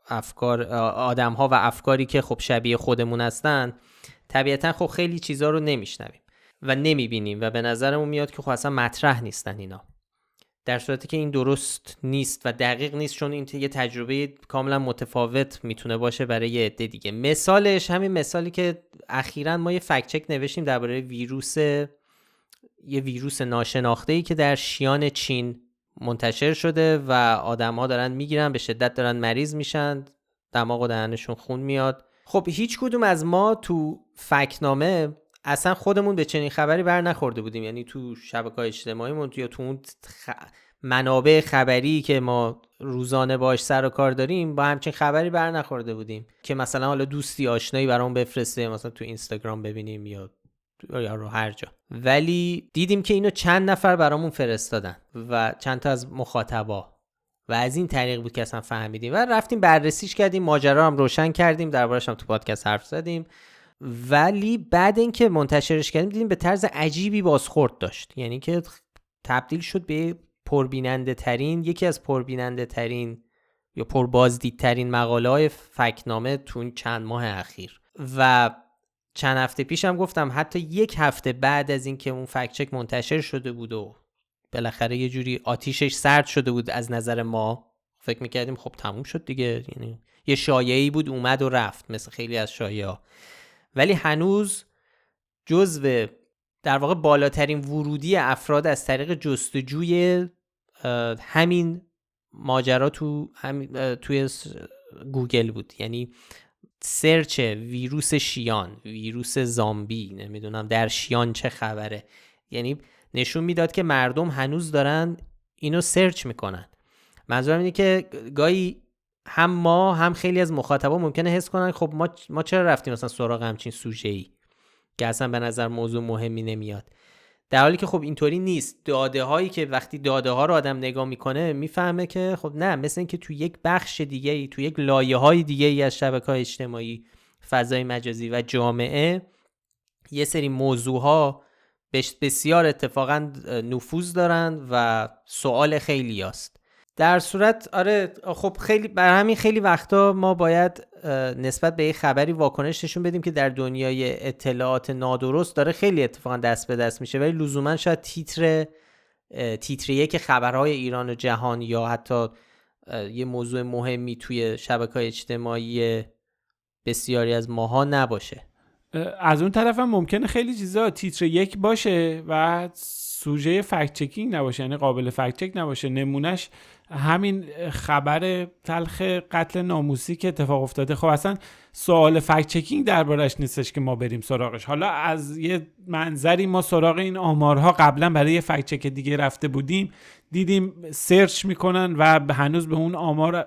افکار آدم ها و افکاری که خب شبیه خودمون هستن. طبیعتا خب خیلی چیزها رو نمیشنویم و نمی‌بینیم و به نظرمون میاد که خب اصلا مطرح نیستن اینا. در صورتی که این درست نیست و دقیق نیست چون این یه تجربه کاملا متفاوت می‌تونه باشه برای یه عده دیگه. مثالش همین مثالی که اخیرا ما یه فکت چک نوشتیم درباره ویروس یه ویروس ناشناخته ای که در شیان چین منتشر شده و آدما دارن می‌گیرن به شدت دارن مریض میشن دماغ و دهنشون خون میاد. خب هیچ کدوم از ما تو فکنامه اصلا خودمون به چنین خبری بر نخورده بودیم. یعنی تو شبکه اجتماعیمون یا تو اون منابع خبری که ما روزانه باش سر و کار داریم با همچین خبری بر نخورده بودیم. که مثلا حالا دوستی آشنایی برام بفرسته مثلا تو اینستاگرام ببینیم یا یا هر جا. ولی دیدیم که اینو چند نفر برامون فرستادن و چند تا از مخاطبا. و از این طریق بود که اصلا فهمیدیم. و رفتیم بررسیش کردیم ماجرا هم روشن کردیم دربارش هم تو پادکست حرف زدیم. ولی بعد اینکه منتشرش کردیم دیدیم به طرز عجیبی بازخورد داشت. یعنی که تبدیل شد به پربیننده ترین یکی از پربیننده ترین یا پربازدیدترین مقاله های فکنامه تو چند ماه اخیر. و چند هفته پیشم گفتم حتی یک هفته بعد از اینکه اون فکت چک منتشر شده بود و بالاخره یه جوری آتیشش سرد شده بود از نظر ما فکر می‌کردیم خب تموم شد دیگه. یعنی یه شایعی بود اومد و رفت مثل خیلی از شایعه ولی هنوز جزو در واقع بالاترین ورودی افراد از طریق جستجوی همین ماجرا تو توی گوگل بود. یعنی search ویروس شیان ویروس زامبی نمی‌دونم در شیان چه خبره. یعنی نشون می‌داد که مردم هنوز دارن اینو سرچ می‌کنن. منظورم اینه که گاهی هم ما هم خیلی از مخاطبا ممکنه حس کنن خب ما ما چرا رفتیم مثلا سراغ همچین سوژه ای که اصلا به نظر موضوع مهمی نمیاد. در حالی که خب اینطوری نیست. داده هایی که وقتی داده ها رو آدم نگاه می‌کنه می‌فهمه که خب نه مثل اینکه تو یک بخش دیگه ای تو یک لایه های دیگه ای از شبکه های اجتماعی فضای مجازی و جامعه یه سری موضوع ها بسیار اتفاقا نفوذ دارند و سوال خیلی است در صورت آره خب خیلی بر همین خیلی وقتا ما باید نسبت به یه خبری واکنش نشون بدیم که در دنیای اطلاعات نادرست داره خیلی اتفاقا دست به دست میشه. ولی لزوما شاید تیتر تیتر یک خبرهای ایران و جهان یا حتی یه موضوع مهمی توی شبکه های اجتماعی بسیاری از ماها نباشه. از اون طرف هم ممکنه خیلی چیزا تیتر یک باشه و سوژه فکت چکینگ نباشه. یعنی قابل فکت چک نباشه. نمونهش همین خبر تلخ قتل ناموسی که اتفاق افتاده. خب اصلا سوال فکت چکینگ دربارش نیستش که ما بریم سراغش. حالا از یه منظری ما سراغ این آمارها قبلا برای یه فکت چک دیگه رفته بودیم. دیدیم سرچ می‌کنن و هنوز به اون آمار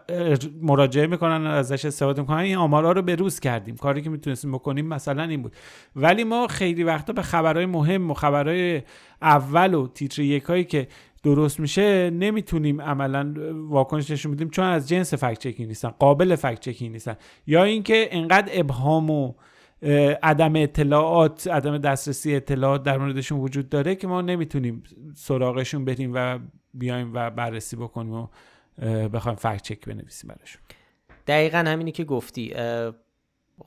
مراجعه می‌کنن ازش استفاده می‌کنن. این آمارها رو به روز کردیم. کاری که می‌تونستیم بکنیم مثلا این بود. ولی ما خیلی وقتا به خبرهای مهم و خبرهای اول و تیتر یکایی که درست میشه نمی‌تونیم عملا واکنش نشون بدیم چون از جنس فکت چکینگ نیستن قابل فکت چکینگ نیستن. یا اینکه انقدر ابهام و عدم اطلاعات عدم دسترسی اطلاعات در موردشون وجود داره که ما نمی‌تونیم سراغشون بریم و بیایم و بررسی بکنیم و بخوایم فکت چک بنویسیم براشون. دقیقا همینی که گفتی.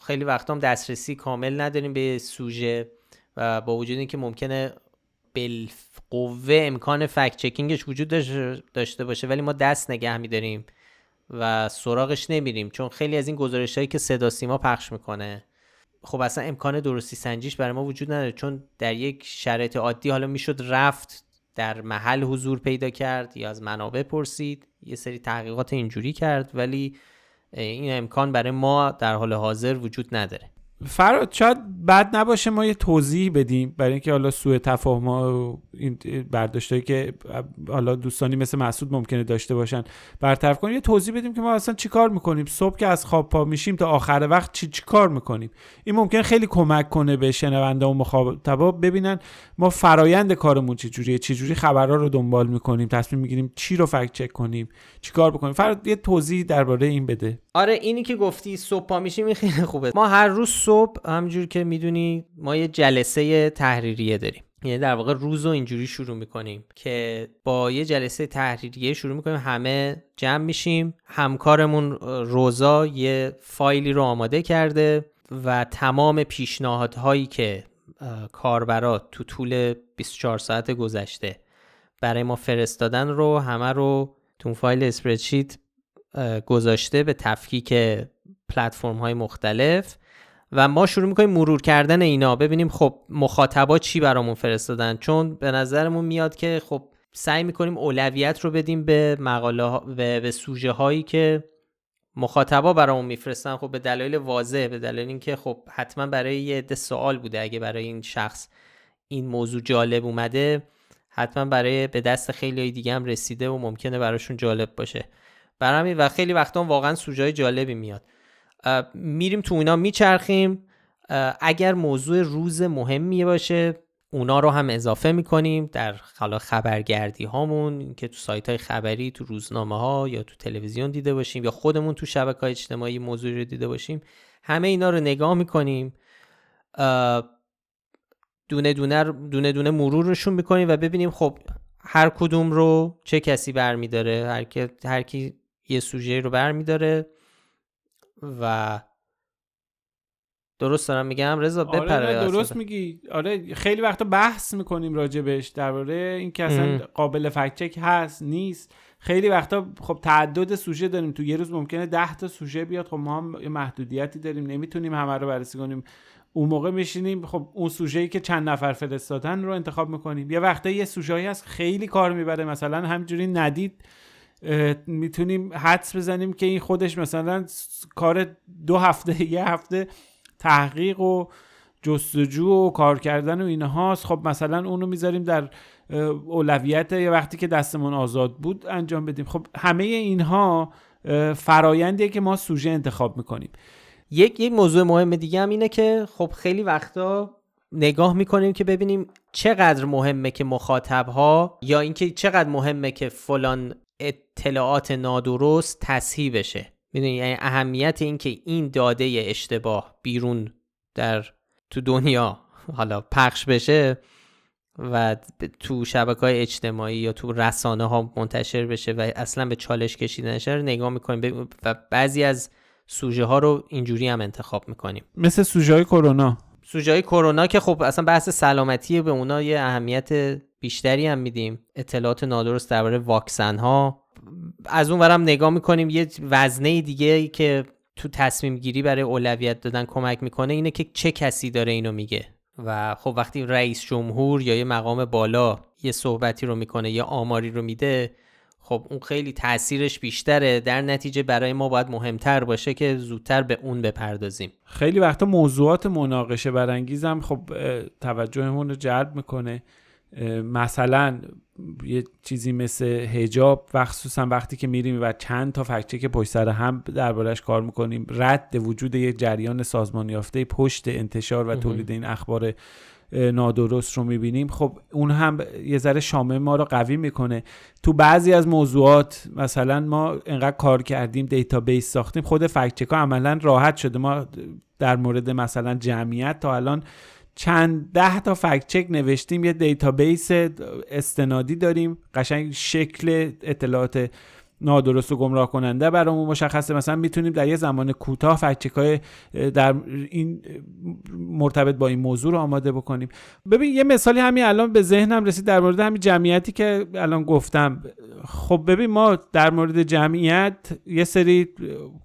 خیلی وقت هم دسترسی کامل نداریم به سوژه و با وجود اینکه ممکنه بالقوه امکان فکت چکینگش وجود داشته باشه ولی ما دست نگه میداریم و سراغش نمیریم چون خیلی از این گزارش هایی که صدا سیما پخش می‌کنه خب اصلا امکان درستی سنجیش برای ما وجود نداره چون در یک شرایط عادی حالا می‌شد رفت در محل حضور پیدا کرد یا از منابع پرسید یه سری تحقیقات اینجوری کرد ولی این امکان برای ما در حال حاضر وجود نداره. فراد شاید بد نباشه ما یه توضیح بدیم برای اینکه حالا سوء تفاهم و این برداشتایی که حالا دوستانی مثل مسعود ممکنه داشته باشن برطرف کنیم. یه توضیح بدیم که ما اصلا چیکار می‌کنیم؟ صبح که از خواب پا میشیم تا آخر وقت چی چیکار می‌کنیم؟ این ممکن خیلی کمک کنه به شنونده و مخاطبا ببینن ما فرایند کارمون چه جوریه چه جوری خبرها رو دنبال می‌کنیم تصمیم می‌گیریم چی رو فکت چک کنیم چیکار بکنیم. فراد یه توضیح درباره این بده. آره اینی که گفتی صبح پا میشیم خیلی خوبه. ما هر روز صبح همجور که می‌دونی ما یه جلسه تحریریه داریم. یعنی در واقع روز رو اینجوری شروع می‌کنیم که با یه جلسه تحریریه شروع می‌کنیم همه جمع میشیم همکارمون روزا یه فایلی رو آماده کرده و تمام پیشنهادهایی که کاربرات تو طول 24 ساعت گذشته برای ما فرستادن رو همه رو تو فایل اسپردشیت گذاشته به تفکیک پلتفرم های مختلف. و ما شروع می‌کنیم مرور کردن اینا. ببینیم خب مخاطبا چی برامون فرستادن. چون به نظرمون میاد که خب سعی می‌کنیم اولویت رو بدیم به مقاله به, به سوژه هایی که مخاطبا برامون میفرستن. خب به دلایل واضح به دلیل اینکه خب حتما برای یه عده سوال بوده. اگه برای این شخص این موضوع جالب اومده حتما برای به دست خیلی دیگه هم رسیده و ممکنه براشون جالب باشه. برای و خیلی وقتا واقعا سوژه جالبی میاد. میریم تو اینا میچرخیم. اگر موضوع روز مهمی باشه اونا رو هم اضافه می‌کنیم در حالا خبرگردی هامون که تو سایت های خبری تو روزنامه ها یا تو تلویزیون دیده باشیم یا خودمون تو شبکه های اجتماعی موضوع رو دیده باشیم همه اینا رو نگاه می‌کنیم. دونه دونه دونه دونه مرورشون می‌کنیم و ببینیم خب هر کدوم رو چه کسی برمیداره هر هر کی یه سوژه رو برمیداره. و درست دارم میگم؟ رضا آره بپره درست میگی. آره خیلی وقتا بحث می‌کنیم راجبش درباره اینکه اصلا قابل فکت هست نیست. خیلی وقتا خب تعدد سوژه داریم. تو یه روز ممکنه 10 تا سوژه بیاد. خب ما هم محدودیتی داریم. نمی‌تونیم همه رو بررسی کنیم. اون موقع میشینیم. خب اون سوژه‌ای که چند نفر فرستادن رو انتخاب می‌کنیم. یه وقتا یه سوژه‌ای هست. خیلی کار می‌بره. مثلا همجوری ندید. می‌تونیم حدس بزنیم که این خودش مثلا کار دو هفته یه هفته تحقیق و جستجو و کار کردن و اینهاست خب مثلا اونو می‌ذاریم در اولویت یه وقتی که دستمون آزاد بود انجام بدیم. خب همه اینها فرایندیه که ما سوژه انتخاب می‌کنیم. یک یک موضوع مهم دیگه هم اینه که خب خیلی وقتا نگاه می‌کنیم که ببینیم چقدر مهمه که مخاطب ها یا اینکه چقدر مهمه که فلان اطلاعات نادرست تصحیح بشه. می‌دونی؟ یعنی اهمیت اینکه این داده اشتباه بیرون در تو دنیا حالا پخش بشه و تو شبکه های اجتماعی یا تو رسانه ها منتشر بشه و اصلا به چالش کشیدنش رو نگاه می‌کنیم. و بعضی از سوژه ها رو اینجوری هم انتخاب می‌کنیم. مثل سوژه های کرونا. سوژه های کرونا که خب اصلا بحث سلامتی به اونا یه اهمیت بیشتری هم میدیم. اطلاعات نادرست درباره واکسن ها از اون ورم نگاه می‌کنیم یه وزنه دیگه که تو تصمیم گیری برای اولویت دادن کمک می‌کنه اینه که چه کسی داره اینو میگه. و خب وقتی رئیس جمهور یا یه مقام بالا یه صحبتی رو می‌کنه یا آماری رو میده خب اون خیلی تاثیرش بیشتره. در نتیجه برای ما باید مهمتر باشه که زودتر به اون بپردازیم. خیلی وقتا موضوعات مناقشه برانگیزم خب توجهمون رو جلب می‌کنه. مثلا یه چیزی مثل هجاب و خصوصا وقتی که میریم و چند تا فکچه که پشت سر هم دربارش کار می‌کنیم رد وجود یک جریان سازمان یافته پشت انتشار و تولید این اخبار نادرست رو می‌بینیم. خب اون هم یه ذره شامه ما رو قوی می‌کنه. تو بعضی از موضوعات مثلا ما انقدر کار کردیم database ساختیم خود fact ها عملا راحت شده. ما در مورد مثلا جمعیت تا الان چند ده تا fact check نوشتیم یه database استنادی داریم قشنگ شکل اطلاعات نادرست و گمراه کننده برامون مشخصه. مثلا می‌تونیم در یه زمان کوتاه های در این مرتبط با این موضوع رو آماده بکنیم. ببین یه مثالی همین الان به ذهنم رسید در مورد همین جمعیتی که الان گفتم. خب ببین ما در مورد جمعیت یه سری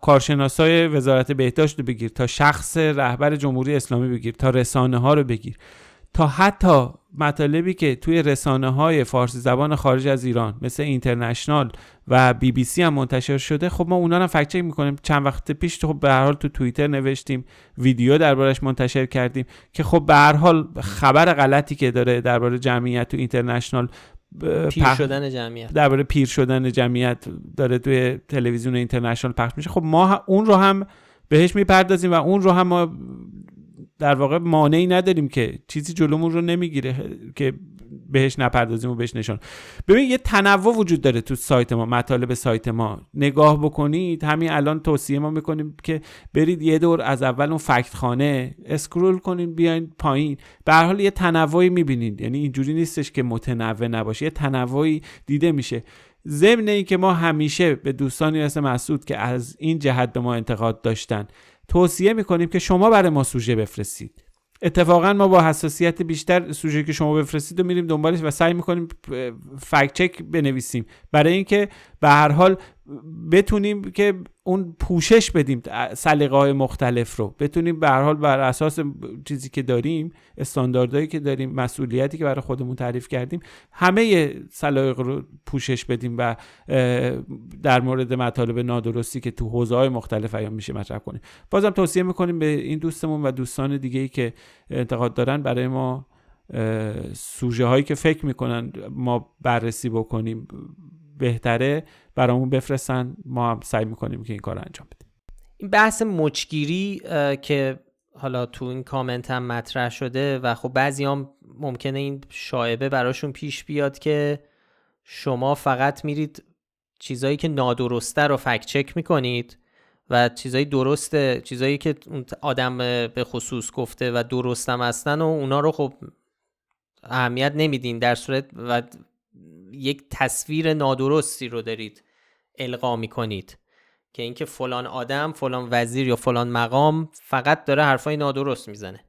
کارشناسای وزارت بهداشت رو بگیر تا شخص رهبر جمهوری اسلامی بگیر تا رسانه ها رو بگیر تا حتی مطالبی که توی رسانه های فارسی زبان خارج از ایران مثل اینترنشنال و بی بی سی هم منتشر شده خب ما اونا رو فکت چک می‌کنیم. چند وقت پیش خب به هر حال تو توییتر نوشتیم ویدیو دربارش منتشر کردیم که خب به هر حال خبر غلطی که داره درباره جمعیت تو اینترنشنال پیر شدن جمعیت. درباره پیر شدن جمعیت داره توی تلویزیون اینترنشنال پخش میشه. خب ما اون رو هم بهش می‌پردازیم و اون رو هم ما در واقع مانعی نداریم که چیزی جلومون رو نمی‌گیره که بهش نپردازیم و بهش نشان. ببین یه تنوع وجود داره تو سایت ما مطالب سایت ما. نگاه بکنید همین الان توصیه ما می‌کنیم که برید یه دور از اول اون فکت خانه اسکرول کنید بیاین پایین. به هر حال یه تنوعی می‌بینید. یعنی اینجوری نیستش که متنوع نباشه. یه تنوعی دیده میشه. ضمن این که ما همیشه به دوستانی مثل مسعود که از این جهت به ما انتقاد داشتن توصیه می‌کنیم که شما برای ما سوژه بفرستید. اتفاقا ما با حساسیت بیشتر سوژه که شما بفرستید و میریم دنبالش و سعی می‌کنیم فکت چک بنویسیم. برای اینکه به هر حال بتونیم که اون پوشش بدیم سلیقه های مختلف رو. بتونیم به هر حال بر اساس چیزی که داریم استانداردهایی که داریم مسئولیتی که برای خودمون تعریف کردیم همه سلایق رو پوشش بدیم و در مورد مطالب نادرستی که تو حوزه های مختلف ایام میشه مطرح کنیم. بازم توصیه می‌کنیم به این دوستمون و دوستان دیگه ای که انتقاد دارن برای ما سوژه هایی که فکر می‌کنن ما بررسی بکنیم بهتره برامون بفرستن. ما هم سعی می‌کنیم که این کار انجام بدیم. این بحث مچگیری که حالا تو این کامنت هم مطرح شده و خب بعضی هم ممکنه این شایبه براشون پیش بیاد که شما فقط میرید چیزایی که نادرسته رو فکت چک می‌کنید و چیزایی درسته چیزایی که آدم به خصوص گفته و درستم هستن و اونا رو خب اهمیت نمیدین در صورت و یک تصویر نادرستی رو دارید القا کنید که اینکه فلان آدم فلان وزیر یا فلان مقام فقط داره حرفای نادرست می‌زنه.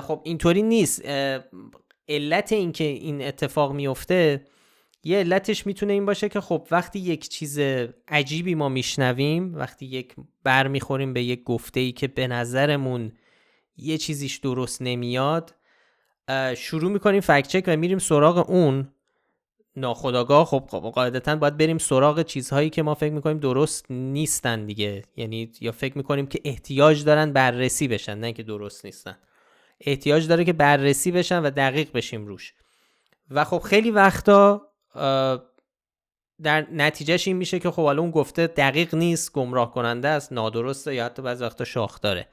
خب اینطوری نیست. علت اینکه این اتفاق میفته یه علتش می‌تونه این باشه که خب وقتی یک چیز عجیبی ما میشنویم وقتی یک بر می‌خوریم به یک گفته ای که به نظرمون یه چیزیش درست نمیاد شروع می‌کنیم فکت و میریم سراغ اون ناخداگاه خب قاعدتا باید بریم سراغ چیزهایی که ما فکر می‌کنیم درست نیستن دیگه. یعنی یا فکر می‌کنیم که احتیاج دارن بررسی بشن نه که درست نیستن. احتیاج داره که بررسی بشن و دقیق بشیم روش. و خب خیلی وقتا در نتیجهش این میشه که خب حالا اون گفته دقیق نیست گمراه کننده است نادرسته یا حتی بعضی وقتا شاخ داره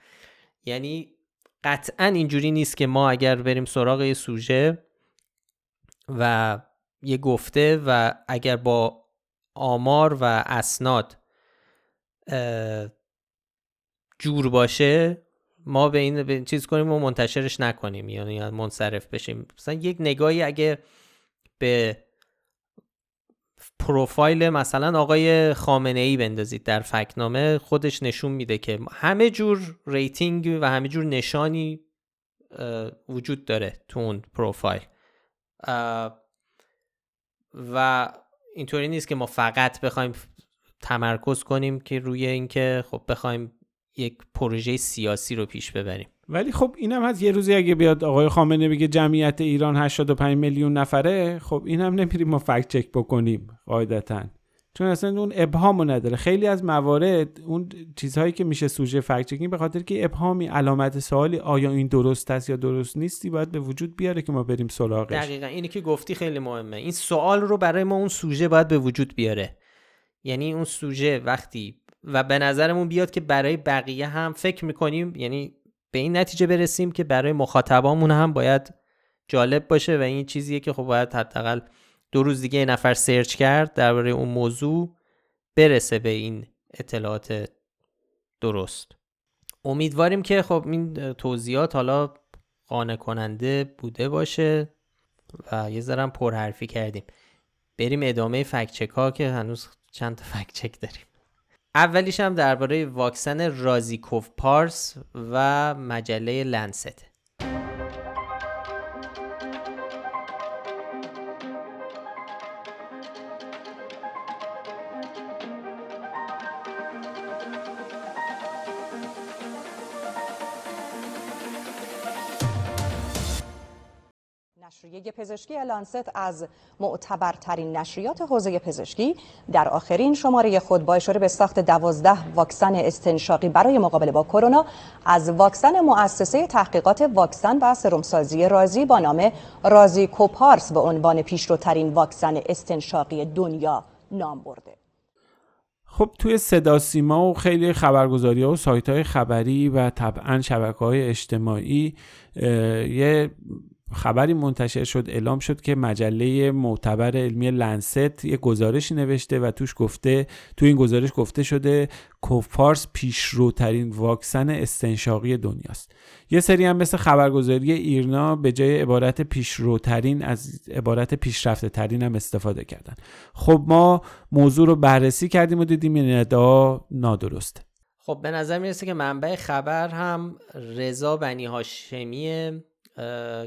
یعنی قطعا اینجوری نیست که ما اگر بریم سراغ یه سوژه و یه گفته و اگر با آمار و اسناد جور باشه ما به این, به چیز کنیم و منتشرش نکنیم. یعنی منصرف بشیم. مثلا یک نگاهی اگه به پروفایل مثلا آقای خامنه ای بندازید در فکنامه خودش نشون میده که همه جور rating و همه جور نشانی وجود داره تو اون پروفایل. و اینطوری نیست که ما فقط بخوایم تمرکز کنیم که روی اینکه خب بخوایم یک پروژه سیاسی رو پیش ببریم. ولی خب اینم هست یه روزی اگه بیاد آقای خامنه‌ای بگه جمعیت ایران 85 میلیون نفره خب اینم نمیریم ما fact check بکنیم قاعدتا. چون اصلا اون ابهامو نداره. خیلی از موارد اون چیزهایی که میشه سوژه فکت چکینگ به خاطر که ابهامی علامت سوالی آیا این درست است یا درست نیستی باید به وجود بیاره که ما بریم سراغش. دقیقا. اینی که گفتی خیلی مهمه. این سوال رو برای ما اون سوژه باید به وجود بیاره. یعنی اون سوژه وقتی و به نظرمون بیاد که برای بقیه هم فکر می‌کنیم یعنی به این نتیجه برسیم که برای مخاطبامون هم باید جالب باشه و این چیزیه که خب باید حداقل دو روز دیگه نفر سرچ کرد درباره اون موضوع برسه به این اطلاعات درست. امیدواریم که خب این توضیحات حالا قانع کننده بوده باشه و یه ذرم پرحرفی کردیم. بریم ادامه فکچک ها که هنوز چند تا فکچک داریم. اولیش هم درباره واکسن رازیکوف پارس و مجله لنست. پزشکی لانست از معتبرترین نشریات حوزه پزشکی. در آخرین شماره خود با اشاره به ساخت دوازده واکسن استنشاقی برای مقابله با کرونا از واکسن مؤسسه تحقیقات واکسن و سرمسازی رازی با نام رازی کوپارس به عنوان پیشروترین واکسن استنشاقی دنیا نام برده. خب توی صدا سیما و خیلی خبرگزاری ها و سایت های خبری و طبعا شبکه های اجتماعی یه خبری منتشر شد اعلام شد که مجله معتبر علمی لنست یه گزارشی نوشته و توش گفته تو این گزارش گفته شده کوفارس پیشروترین واکسن استنشاقی دنیاست. یه سری هم مثل خبرگزاری ایرنا به جای عبارت پیشروترین از عبارت پیشرفته ترین هم استفاده کردن. خب ما موضوع رو بررسی کردیم و دیدیم این ادعا نادرسته خب به نظر می‌رسه که منبع خبر هم رضا بنی هاشمیه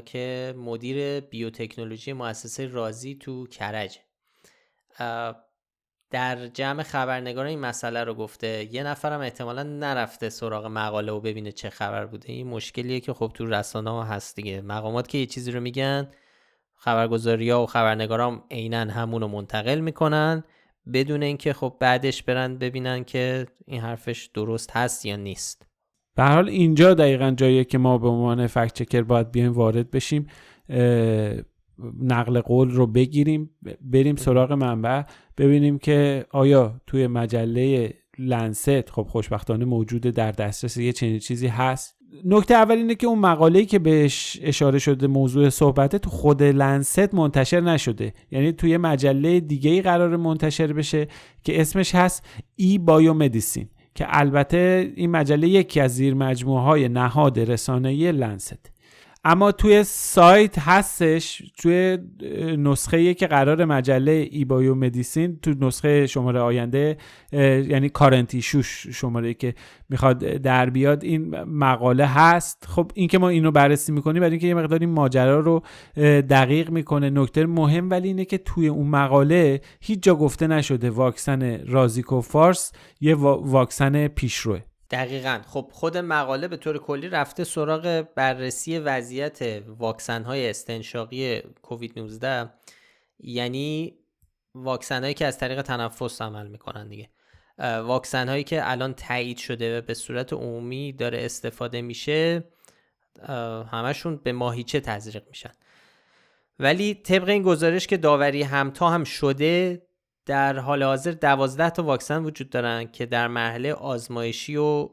که مدیر بیوتکنولوژی مؤسسه رازی تو کرج. در جمع خبرنگاران این مسئله رو گفته یه نفرم احتمالا نرفته سراغ مقاله و ببینه چه خبر بوده. این مشکلیه که خب تو رسانه ها هست دیگه. مقامات که یه چیزی رو میگن خبرگزاری ها و خبرنگارام عینا همون رو منتقل می‌کنن. بدون اینکه خب بعدش برن ببینن که این حرفش درست هست یا نیست. به حال اینجا دقیقا جاییه که ما به عنوان فکت چکر باید بیایم وارد بشیم. نقل قول رو بگیریم بریم سراغ منبع ببینیم که آیا توی مجله لنست خب خوشبختانه موجوده در دسترس یه چنین چیزی هست. نکته اول اینه که اون مقاله‌ای که بهش اشاره شده موضوع صحبته تو خود لنست منتشر نشده. یعنی توی مجله دیگه ای قرار منتشر بشه که اسمش هست eBioMedicine که البته این مجله یکی از زیر مجموعه های نهاد رسانه‌ای Lancet. اما توی سایت هستش توی نسخه که قرار مجله eBioMedicine تو نسخه شماره آینده یعنی current issue ش شماره که می‌خواد در بیاد این مقاله هست. خب این که ما اینو بررسی می‌کنیم برای اینکه یه مقدار این ماجرا رو دقیق می‌کنه. نکته مهم ولی اینه که توی اون مقاله هیچ جا گفته نشده واکسن رازی کوو پارس یه واکسن پیشروه. دقیقا. خب خود مقاله به طور کلی رفته سراغ بررسی وضعیت واکسن های استنشاقی کووید 19 یعنی واکسن هایی که از طریق تنفس عمل می‌کنن دیگه. واکسن هایی که الان تایید شده و به صورت عمومی داره استفاده میشه همشون به ماهیچه تزریق میشن. ولی طبق این گزارش که داوری همتا هم شده در حال حاضر دوازده تا واکسن وجود دارن که در مرحله آزمایشی و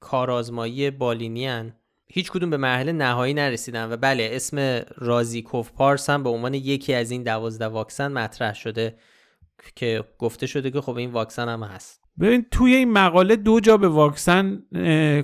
کارآزمایی بالینی هن. هیچ کدوم به مرحله نهایی نرسیدن و بله اسم رازیکوف پارس هم به عنوان یکی از این دوازده واکسن مطرح شده که گفته شده که خب این واکسن هم هست ببین توی این مقاله دو جا به واکسن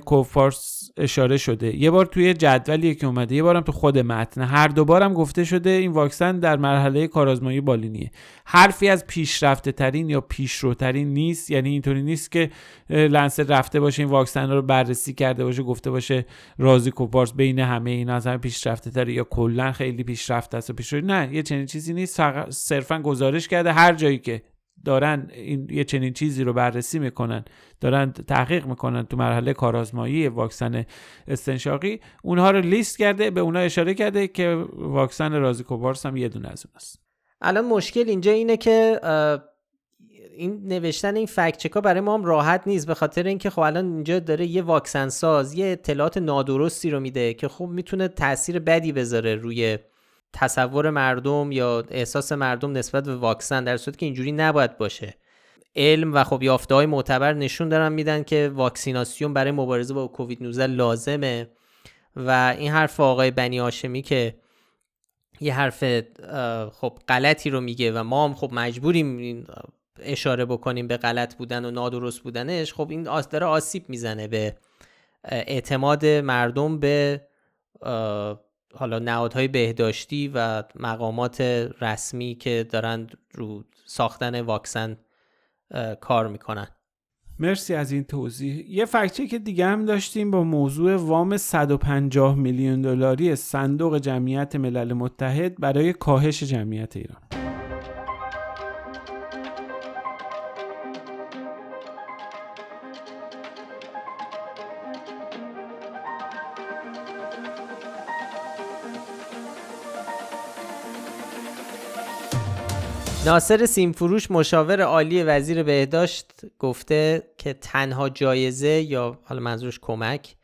کوفارس اشاره شده. یه بار توی جدولی که اومده یه بارم تو خود متن. هر دو بارم گفته شده این واکسن در مرحله کارآزمایی بالینیه. حرفی از پیشرفته ترین یا پیشروترین نیست یعنی اینطوری نیست که لنس رفته باشه این واکسن رو بررسی کرده باشه گفته باشه رازی کوپارس بین همه اینا از همه پیشرفته تری یا کلا خیلی پیشرفته است و پیشرو نه یه چنین چیزی نیست صرفا گزارش کرده هر جایی که دارن این یه چنین چیزی رو بررسی می‌کنن دارن تحقیق می‌کنن تو مرحله کارآزمایی واکسن استنشاقی اونها رو لیست کرده به اونها اشاره کرده که واکسن رازیکوبارس هم یه دونه از اوناست الان مشکل اینجا اینه که این نوشتن این فکت چکا برای ما هم راحت نیست به خاطر اینکه خب الان اینجا داره یه واکسن ساز یه اطلاعات نادرستی رو میده که خب می‌تونه تاثیر بدی بذاره روی تصور مردم یا احساس مردم نسبت به واکسن در صورتی که اینجوری نباید باشه. علم و خب یافته های معتبر نشون دارن میدن که واکسیناسیون برای مبارزه با کووید 19 لازمه. و این حرف آقای بنی هاشمی که یه حرف خب غلطی رو میگه و ما هم خب مجبوریم اشاره بکنیم به غلط بودن و نادرست بودنش خب این داره آسیب می‌زنه به اعتماد مردم به حالا نهادهای بهداشتی و مقامات رسمی که دارن رو ساختن واکسن کار می‌کنن. مرسی از این توضیح. یه فکچه که دیگه هم داشتیم با موضوع وام 150 میلیون دلاری صندوق جمعیت ملل متحد برای کاهش جمعیت ایران. ناصر سیمفروش مشاور عالی وزیر بهداشت گفته که تنها جایزه یا حالا منظورش کمک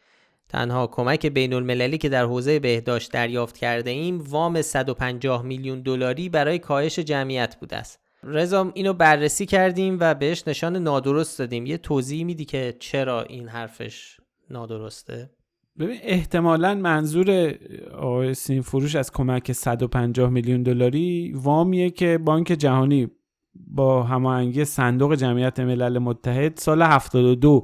تنها کمک بین المللی که در حوزه بهداشت دریافت کرده ایم وام 150 میلیون دلاری برای کاهش جمعیت بوده است. رضا اینو بررسی کردیم و بهش نشان نادرست دادیم. یه توضیح میدی که چرا این حرفش نادرسته؟ ببین احتمالا منظور آقای سیم فروش از کمک 150 میلیون دلاری وامیه که بانک جهانی با هماهنگی صندوق جمعیت ملل متحد سال 72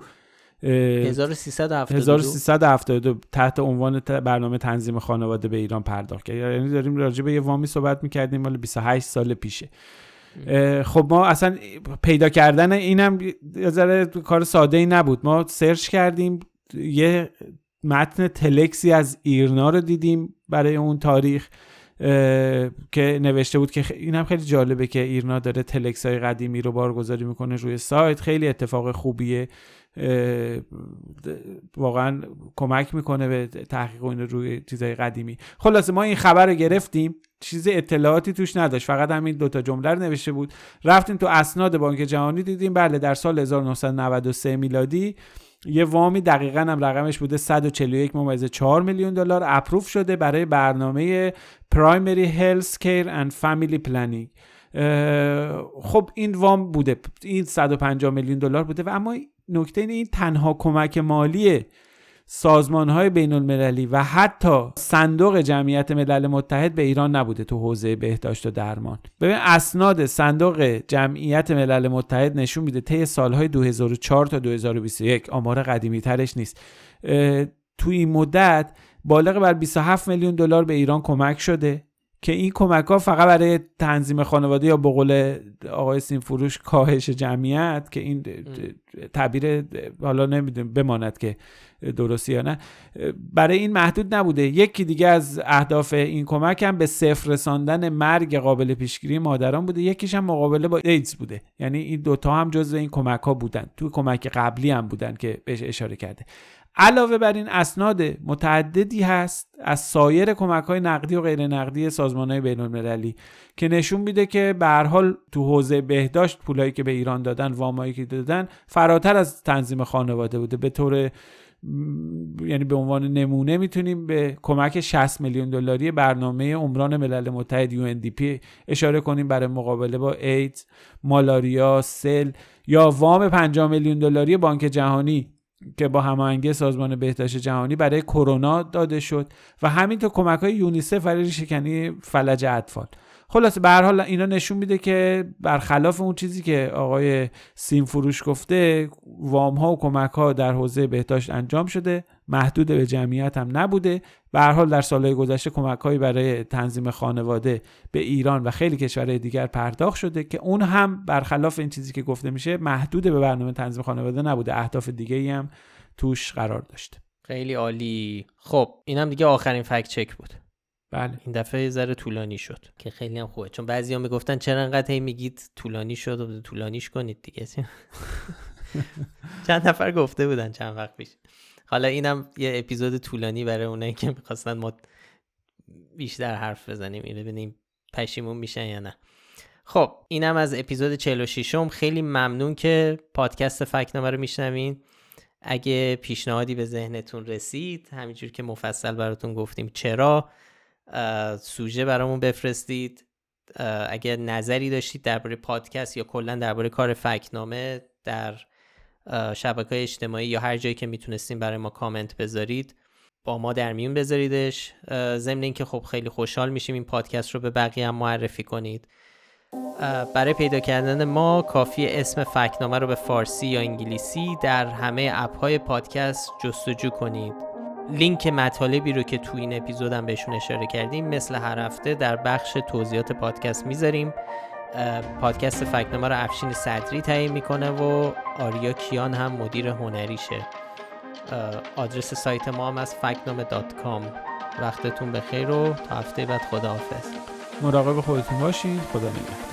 1372 1372 تحت عنوان برنامه تنظیم خانواده به ایران پرداخت. کرد یعنی داریم راجع به یه وامی صحبت می‌کردیم مال 28 سال پیشه. خب ما اصلا پیدا کردن اینم یه ذره کار ساده ای نبود. ما سرچ کردیم یه متن تلکسی از ایرنا رو دیدیم برای اون تاریخ که نوشته بود که این هم خیلی جالبه که ایرنا داره تلکس های قدیمی رو بارگذاری می‌کنه روی سایت. خیلی اتفاق خوبیه. واقعا کمک می‌کنه به تحقیق این روی چیزهای قدیمی. خلاصه ما این خبر رو گرفتیم. چیز اطلاعاتی توش نداشت. فقط همین دوتا جمله رو نوشته بود. رفتیم تو اسناد بانک جهانی دیدیم. بله در سال 1993 میلادی یه وامی دقیقا هم رقمش بوده 141 ممیز 4 میلیون دلار. approve شده برای برنامه primary health care and family planning. خب این وام بوده. این 150 میلیون دلار بوده و اما نکته این تنها کمک مالی سازمان های بین المللی و حتی صندوق جمعیت ملل متحد به ایران نبوده تو حوزه بهداشت و درمان. ببین اسناد صندوق جمعیت ملل متحد نشون میده طی سالهای 2004 تا 2021 آمار قدیمی ترش نیست. تو این مدت بالغ بر 27 میلیون دلار به ایران کمک شده. که این کمک ها فقط برای تنظیم خانواده یا بقول آقای سینفروش کاهش جمعیت که این تعبیر حالا نمی‌دونم بماند که درستی یا نه برای این محدود نبوده. یکی دیگه از اهداف این کمک هم به صفر رساندن مرگ قابل پیشگیری مادران بوده. یکیش هم مقابله با ایدز بوده. یعنی این دوتا هم جزء این کمک ها بودن. تو کمک قبلی هم بودن که بهش اشاره کرده. علاوه بر این اسناد متعددی هست از سایر کمک های نقدی و غیر نقدی سازمان های بین المللی که نشون میده که به حال تو حوزه بهداشت پولایی که به ایران دادن وامایی که دادن فراتر از تنظیم خانواده بوده. به طور یعنی به عنوان نمونه می‌تونیم به کمک 60 میلیون دلاری برنامه عمران ملل متحد UNDP اشاره کنیم برای مقابله با ایدز، مالاریا، سل یا وام 5 میلیون دلاری بانک جهانی. که با هماهنگی سازمان بهداشت جهانی برای کرونا داده شد و همینطور کمک های یونیسف برای شکنی فلج اطفال. خلاصه به هر حال اینا نشون میده که برخلاف اون چیزی که آقای سیم فروش گفته وام ها و کمک ها در حوزه بهداشت انجام شده محدود به جمعیت هم نبوده. به هر حال در سالهای گذشته کمک هایی برای تنظیم خانواده به ایران و خیلی کشورهای دیگر پرداخت شده که اون هم برخلاف این چیزی که گفته میشه محدود به برنامه تنظیم خانواده نبوده. اهداف دیگه ای هم توش قرار داشته. خیلی عالی. خب اینم دیگه آخرین فکت چک بود. بله. این دفعه یه ذره طولانی شد. که خیلی هم خوبه. چون بعضیا می‌گفتن چرا انقدر هی میگید طولانی شد و طولانیش کنید دیگه. چند نفر گفته بودن چند وقت پیش. حالا اینم یه اپیزود طولانی برای اونایی که می‌خواستن ما بیشتر حرف بزنیم این ببینیم پشیمون میشن یا نه. خب اینم از اپیزود 46 م خیلی ممنون که پادکست فکنامه رو میشنوین. اگه پیشنهادی به ذهنتون رسید همینجور که مفصل براتون گفتیم چرا سوژه برامون بفرستید. اگر نظری داشتید درباره پادکست یا کلا درباره کار فکنامه در شبکه های اجتماعی یا هر جایی که می‌تونستیم برای ما کامنت بذارید با ما در میون بذاریدش. ضمن اینکه خب خیلی خوشحال میشیم این پادکست رو به بقیه هم معرفی کنید. برای پیدا کردن ما کافی اسم فکنامه رو به فارسی یا انگلیسی در همه اپ های پادکست جستجو کنید. لینک مطالبی رو که تو این اپیزودم بهشون اشاره کردیم مثل هر هفته در بخش توضیحات پادکست می‌ذاریم. پادکست فکنامه رو افشین صدری تعیین می‌کنه و آریا کیان هم مدیر هنریشه. آدرس سایت ما هم از فکنامه دات کام. وقتتون بخیر و تا هفته بعد خداحافظ. مراقب خودتون باشین. خدا نگهدار.